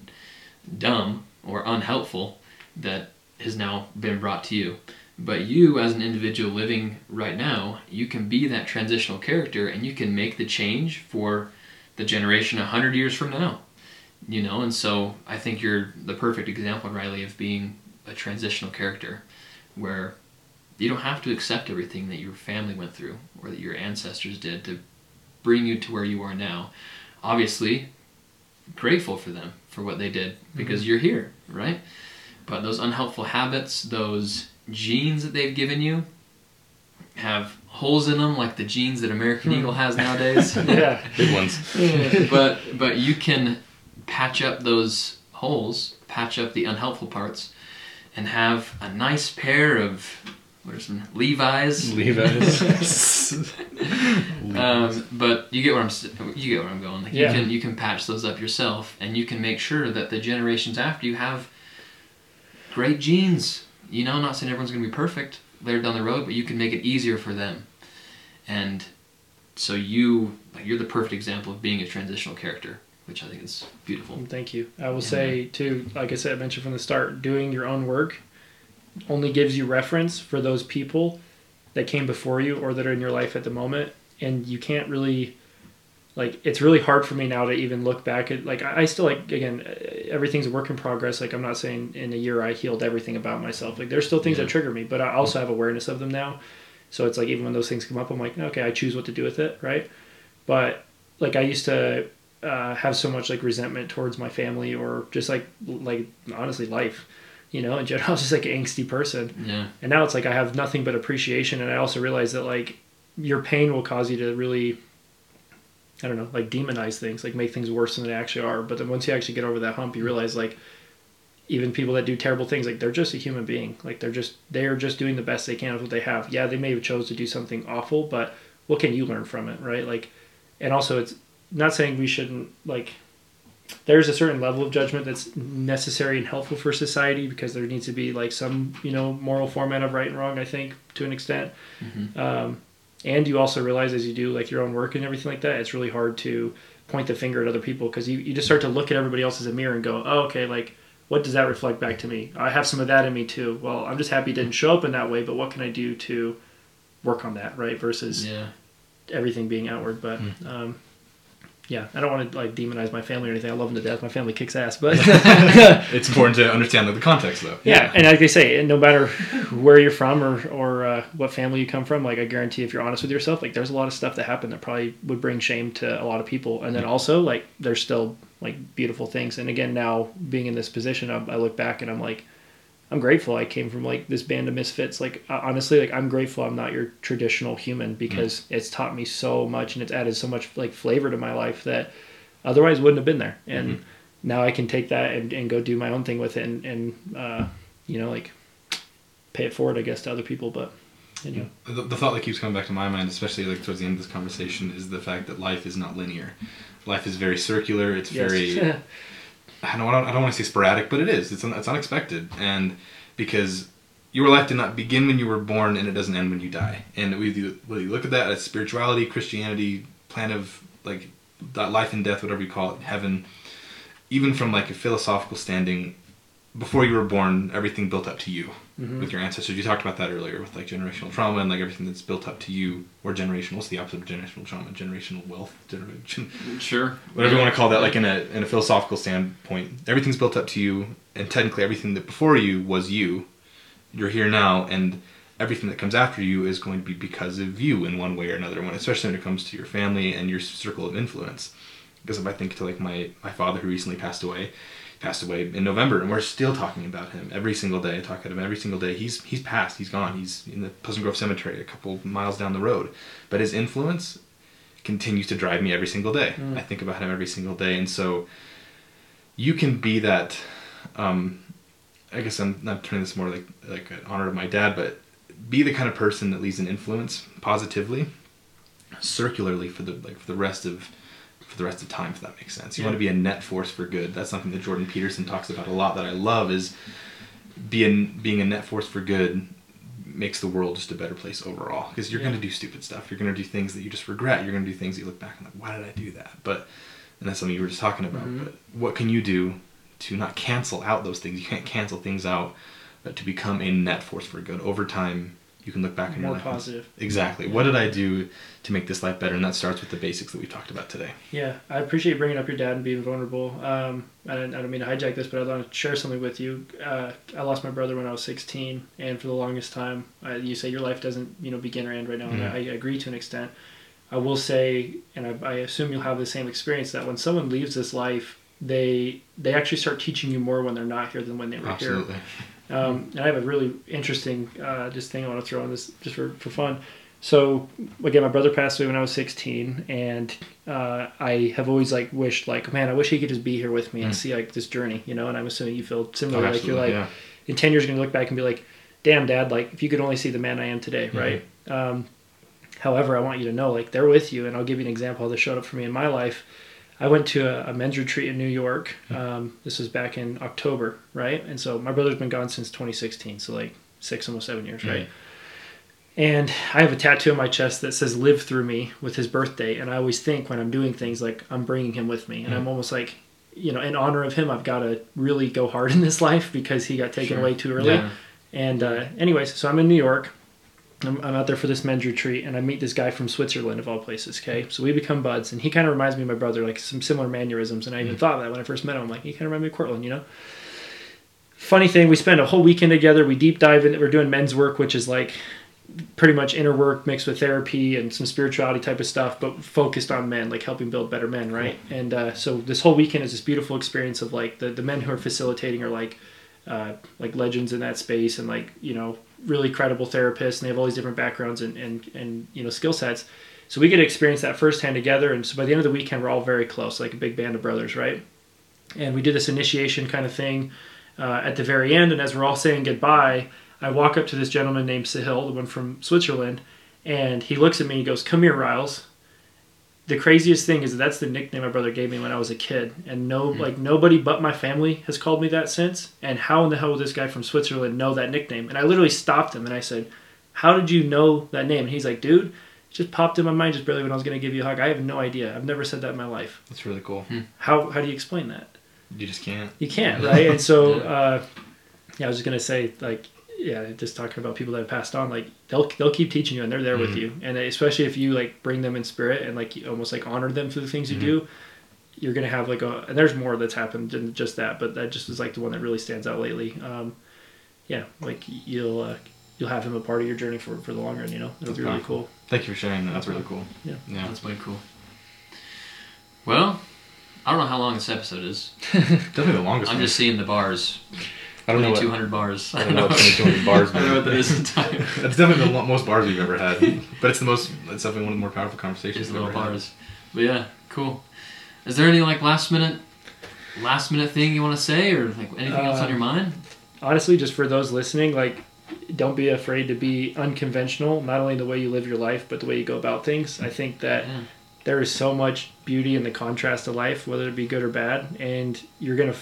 dumb or unhelpful that has now been brought to you. But you, as an individual living right now, you can be that transitional character and you can make the change for the generation a hundred years from now. You know, and so I think you're the perfect example, Riley, of being a transitional character where you don't have to accept everything that your family went through or that your ancestors did to bring you to where you are now. Obviously, grateful for them for what they did because mm-hmm. you're here, right? But those unhelpful habits, those genes that they've given you, have holes in them like the genes that American hmm. Eagle has nowadays. yeah. Big ones. but but you can patch up those holes, patch up the unhelpful parts, and have a nice pair of what are some Levi's. Levi's. Um, but you get where I'm you get where I'm going. Like Yeah. You can you can patch those up yourself, and you can make sure that the generations after you have great genes. You know, I'm not saying everyone's going to be perfect later down the road, but you can make it easier for them. And so you like you're the perfect example of being a transitional character, which I think is beautiful. Thank you. I will say too, like I said, I mentioned from the start, doing your own work only gives you reference for those people that came before you or that are in your life at the moment, and you can't really like it's really hard for me now to even look back at like I still like again everything's a work in progress. Like I'm not saying in a year I healed everything about myself. Like there's still things Yeah. that trigger me but I also have awareness of them now. So it's like even when those things come up I'm like okay I choose what to do with it right? But like I used to uh, have so much like resentment towards my family or just like like honestly life you know in general I was just like an angsty person Yeah, and now it's like I have nothing but appreciation and I also realize that like your pain will cause you to really I don't know, like demonize things, like make things worse than they actually are. But then once you actually get over that hump, you realize like even people that do terrible things, like they're just a human being. Like they're just they're just doing the best they can with what they have. Yeah, they may have chose to do something awful, but what can you learn from it, right? Like and also it's not saying we shouldn't like there's a certain level of judgment that's necessary and helpful for society because there needs to be like some you know moral format of right and wrong i think to an extent. Mhm. um, and you also realize as you do like your own work and everything like that it's really hard to point the finger at other people because you, you just start to look at everybody else as a mirror and go oh okay like what does that reflect back to me? I have some of that in me too. Well i'm just happy it didn't show up in that way but what can i do to work on that right versus yeah, everything being outward? But Hmm. um, yeah i don't want to like demonize my family or anything i love them to death my family kicks ass but it's important to understand the context, though. yeah, and like they say, no matter where you're from or or uh, what family you come from, like I guarantee, if you're honest with yourself, like there's a lot of stuff that happened that probably would bring shame to a lot of people. And then also, like there's still like beautiful things. And again, now being in this position, I, I look back and I'm like, I'm grateful I came from like this band of misfits. Like honestly, like I'm grateful I'm not your traditional human because it's taught me so much and it's added so much like flavor to my life that otherwise wouldn't have been there. And now I can take that and, and go do my own thing with it and, and uh, you know, like pay it forward, I guess, to other people. But, you know, The, the thought that keeps coming back to my mind, especially like towards the end of this conversation, is the fact that life is not linear. Life is very circular. It's very yes. Don't, I don't, I don't want to say sporadic, but it is. It's, it's unexpected, and because your life did not begin when you were born, and it doesn't end when you die. And we do, whether you look at that as spirituality, Christianity, plan of like life and death, whatever you call it, heaven, even from like a philosophical standing, before you were born, everything built up to you Mhm. with your ancestors. You talked about that earlier with like generational trauma and like everything that's built up to you, or generational. What's the opposite of generational trauma? Generational wealth, generation, Sure. whatever you want to call that. Like in a in a philosophical standpoint, everything's built up to you, and technically everything that before you was you. You're here now, and everything that comes after you is going to be because of you in one way or another. When especially when it comes to your family and your circle of influence. Because if I think to like my my father who recently passed away, passed away in November, and we're still talking about him every single day. I talk about him every single day. He's he's passed. He's gone. He's in the Pleasant Grove Cemetery, a couple miles down the road. But his influence continues to drive me every single day. Mm. I think about him every single day, and so you can be that. Um, I guess I'm not turning this more like like an honor to my dad, but be the kind of person that leaves an influence positively, circularly for the like for the rest of for the rest of time, if that makes sense. You Yeah. want to be a net force for good. That's something that Jordan Peterson talks about a lot that I love is being being a net force for good makes the world just a better place overall because you're Yeah. going to do stupid stuff. You're going to do things that you just regret. You're going to do things you look back and like, why did I do that? But and that's something you were just talking about. Mhm. But what can you do to not cancel out those things? You can't cancel things out, but to become a net force for good over time. You can look back and More like, positive. Exactly. What did I do to make this life better? And that starts with the basics that we talked about today. Yeah, I appreciate bringing up your dad and being vulnerable. Um, I, don't, I don't mean to hijack this, but I want to share something with you. Uh, I lost my brother when I was 16, and for the longest time, uh, you say your life doesn't, you know, begin or end right now, and Mhm. I, I agree to an extent. I will say, and I, I assume you'll have the same experience that when someone leaves this life, they they actually start teaching you more when they're not here than when they were here. Absolutely. Um, and I have a really interesting uh, just thing I want to throw in this just for, for fun. So again, my brother passed away when I was 16, and uh, I have always like wished like, man, I wish he could just be here with me and Mm. see like this journey, you know. And I'm assuming you feel Oh, similarly, like you're like yeah. in 10 years you're gonna look back and be like, damn, dad, like if you could only see the man I am today, Mm-hmm. right? Um, however, I want you to know like they're with you, and I'll give you an example how this showed up for me in my life. I went to a, a men's retreat in New York. Um, this was back in October, right? And so my brother's been gone since 2016, so like six, almost seven years, right? And I have a tattoo on my chest that says "Live through me" with his birthday, and I always think when I'm doing things like I'm bringing him with me, and I'm almost like, you know, in honor of him, I've got to really go hard in this life because he got taken Sure. away too early. Yeah. And uh, anyways, so I'm in New York. I'm, I'm out there for this men's retreat, and I meet this guy from Switzerland, of all places. Okay, so we become buds, and he kind of reminds me of my brother, like some similar mannerisms. And I even thought that when I first met him, I'm like, he kind of reminds me of Cortland, you know. Funny thing, we spend a whole weekend together. We deep dive in. We're doing men's work, which is like pretty much inner work mixed with therapy and some spirituality type of stuff, but focused on men, like helping build better men, right? And uh, so this whole weekend is this beautiful experience of like the, the men who are facilitating are like uh, like legends in that space and like you know really credible therapists and they have all these different backgrounds and and, and you know skill sets. So we get to experience that firsthand together, and so by the end of the weekend, we're all very close, like a big band of brothers, right? And we did this initiation kind of thing uh, at the very end, and as we're all saying goodbye, I walk up to this gentleman named Sahil, the one from Switzerland, and he looks at me and he goes, "Come here, Riles." The craziest thing is that that's the nickname my brother gave me when I was a kid, and no, like nobody but my family has called me that since. And how in the hell would this guy from Switzerland know that nickname? And I literally stopped him and I said, "How did you know that name?" And he's like, "Dude, it just popped in my mind just barely when I was going to give you a hug. I have no idea. I've never said that in my life. That's really cool. How how do you explain that? You just can't. You can't, right? And so, uh, yeah, I was just gonna say, like, yeah, just talking about people that have passed on, like they'll they'll keep teaching you, and they're there with Mhm. you, and especially if you like bring them in spirit and like you almost like honor them for the things you do, you're gonna have like a. And there's more that's happened than just that, but that just is like the one that really stands out lately. Um, yeah, like you'll uh, you'll have him a part of your journey for for the long run. You know, it'll That's be really powerful. cool. Thank you for sharing that. That's really cool. Yeah. Yeah. That's way cool. Well, I don't know how long this episode is. Definitely the longest I'm one. just seeing the bars. I don't know what, 200 bars. I don't know what 2200 bars I don't know what that is mean. in time. That's definitely the most bars we've ever had. But it's the most, it's definitely one of the more powerful conversations Just we've little ever had. bars. But yeah, cool. Is there any like last minute, last minute thing you want to say, or like anything else on Uh, your mind? honestly, just for those listening, like, don't be afraid to be unconventional, not only in the way you live your life, but the way you go about things. I think that Yeah. There is so much beauty in the contrast of life, whether it be good or bad. And you're going to,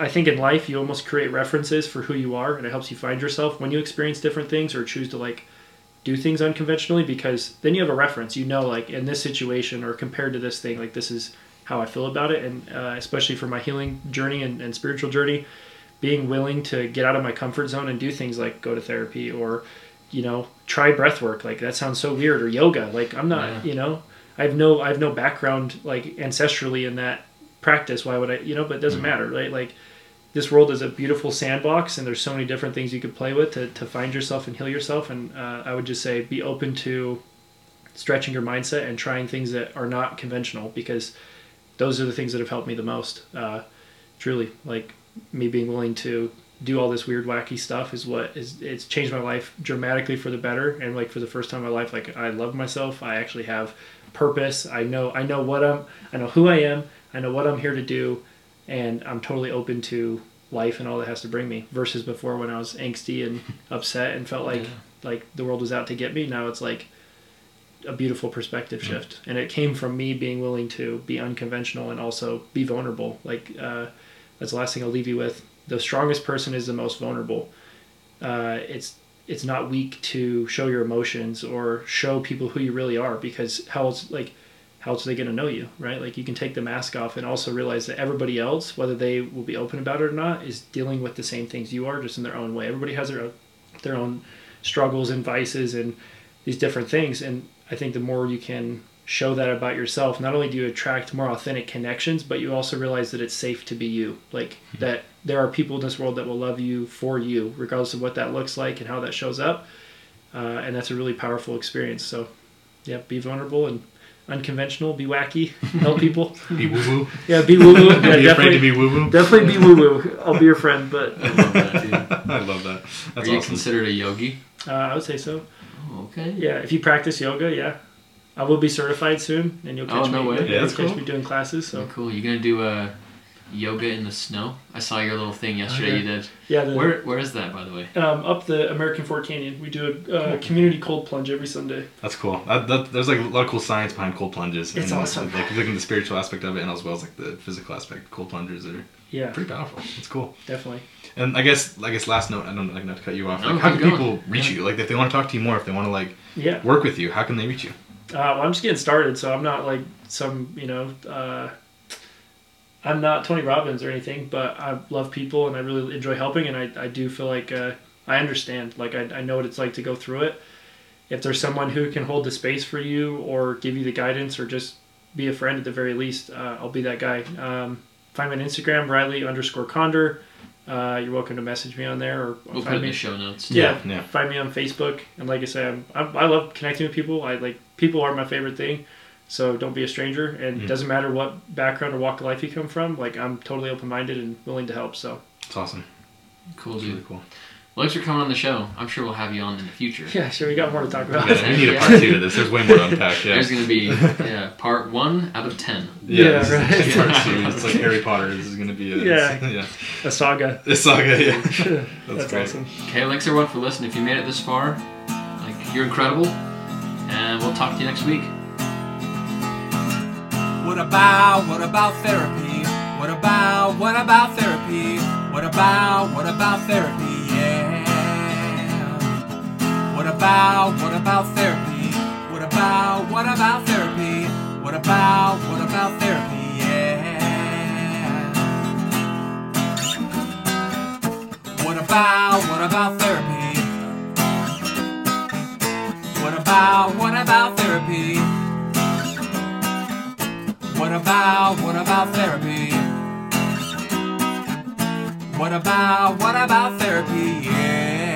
I think in life, you almost create references for who you are, and it helps you find yourself when you experience different things or choose to, like, do things unconventionally because then you have a reference. You know, like, in this situation or compared to this thing, like, this is how I feel about it. And uh, especially for my healing journey and, and spiritual journey, being willing to get out of my comfort zone and do things like go to therapy or you know try breath work like that sounds so weird or yoga like i'm not Yeah. you know i have no i have no background like ancestrally in that practice. Why would i you know but it doesn't matter right? Like this world is a beautiful sandbox and there's so many different things you could play with to, to find yourself and heal yourself. And uh, i would just say be open to stretching your mindset and trying things that are not conventional because those are the things that have helped me the most uh, truly. Like me being willing to do all this weird wacky stuff is what is it's changed my life dramatically for the better. And like for the first time in my life like i love myself. I actually have purpose. I know i know what i'm i know who i am. I know what i'm here to do. And i'm totally open to life and all that has to bring me versus before when i was angsty and upset and felt like Yeah. like the world was out to get me. Now it's like a beautiful perspective shift. And it came from me being willing to be unconventional and also be vulnerable. Like uh, that's the last thing i'll leave you with. The strongest person is the most vulnerable. Uh, it's it's not weak to show your emotions or show people who you really are because how else like how else are they going to know you right? Like you can take the mask off and also realize that everybody else whether they will be open about it or not is dealing with the same things you are just in their own way. Everybody has their own, their own struggles and vices and these different things and i think the more you can show that about yourself not only do you attract more authentic connections but you also realize that it's safe to be you like that there are people in this world that will love you for you regardless of what that looks like and how that shows up uh, and that's a really powerful experience so yeah be vulnerable and unconventional be wacky help people Be woo woo. yeah be woo woo yeah, be afraid to be woo woo. definitely be woo woo i'll be your friend but I love that, dude. I love that. That's Are you awesome. considered a yogi? uh, i would say so Oh, okay. Yeah, if you practice yoga, yeah. I will be certified soon, and you'll catch Oh, no me. way. you'll Yeah, that's catch cool. me doing classes. So So cool. You're gonna do uh, yoga in the snow? I saw your little thing yesterday. Okay. You did. yeah, the, Where Where is that, by the way? um, up the American Fork Canyon, we do a uh, community cold plunge every Sunday. That's cool. That, that, there's like a lot of cool science behind cold plunges. It's and, awesome. Like looking at the spiritual aspect of it, and as well as like the physical aspect. Cold plungers are Yeah, pretty powerful. It's cool. definitely. And I guess, I guess last note, I don't like not to cut you off. No, Like, how keep can going. people reach Yeah. you? Like, if they want to talk to you more, if they want to like Yeah. work with you, how can they reach you? Uh, well, I'm just getting started, so I'm not like some, you know, uh, I'm not Tony Robbins or anything, but I love people and I really enjoy helping, and I, I do feel like uh, I understand. Like, I, I know what it's like to go through it. If there's someone who can hold the space for you or give you the guidance or just be a friend at the very least, uh, I'll be that guy. Um, find me on Instagram, Riley underscore Condor. Uh, you're welcome to message me on there or We'll put find in me. the show notes. Yeah, Yeah. Find me on Facebook, and like I said, I'm, I'm, I love connecting with people. I like people are my favorite thing, so don't be a stranger. And Mhm. it doesn't matter what background or walk of life you come from. Like I'm totally open minded and willing to help. So It's awesome. Cool, dude. really cool. Well, thanks for coming on the show. I'm sure we'll have you on in the future. yeah, sure, we got more to talk about. Yeah, we need a part two to this. There's way more to unpack. Yeah. There's gonna be yeah part one out of ten. Yeah, Yeah, right. a 10 part series. It's like Harry Potter. This is gonna be a Yeah. yeah. A saga. This saga. Yeah. That's, great. awesome. Okay, thanks everyone for listening. If you made it this far, like you're incredible, and we'll talk to you next week. What about, what about therapy? What about, what about therapy? What about, what about therapy? Yeah. What about, what about therapy? What about, what about therapy? What about, what about therapy? Yeah. What about, what about therapy? What about, what about therapy? What about, what about therapy? What about, what about therapy? Yeah.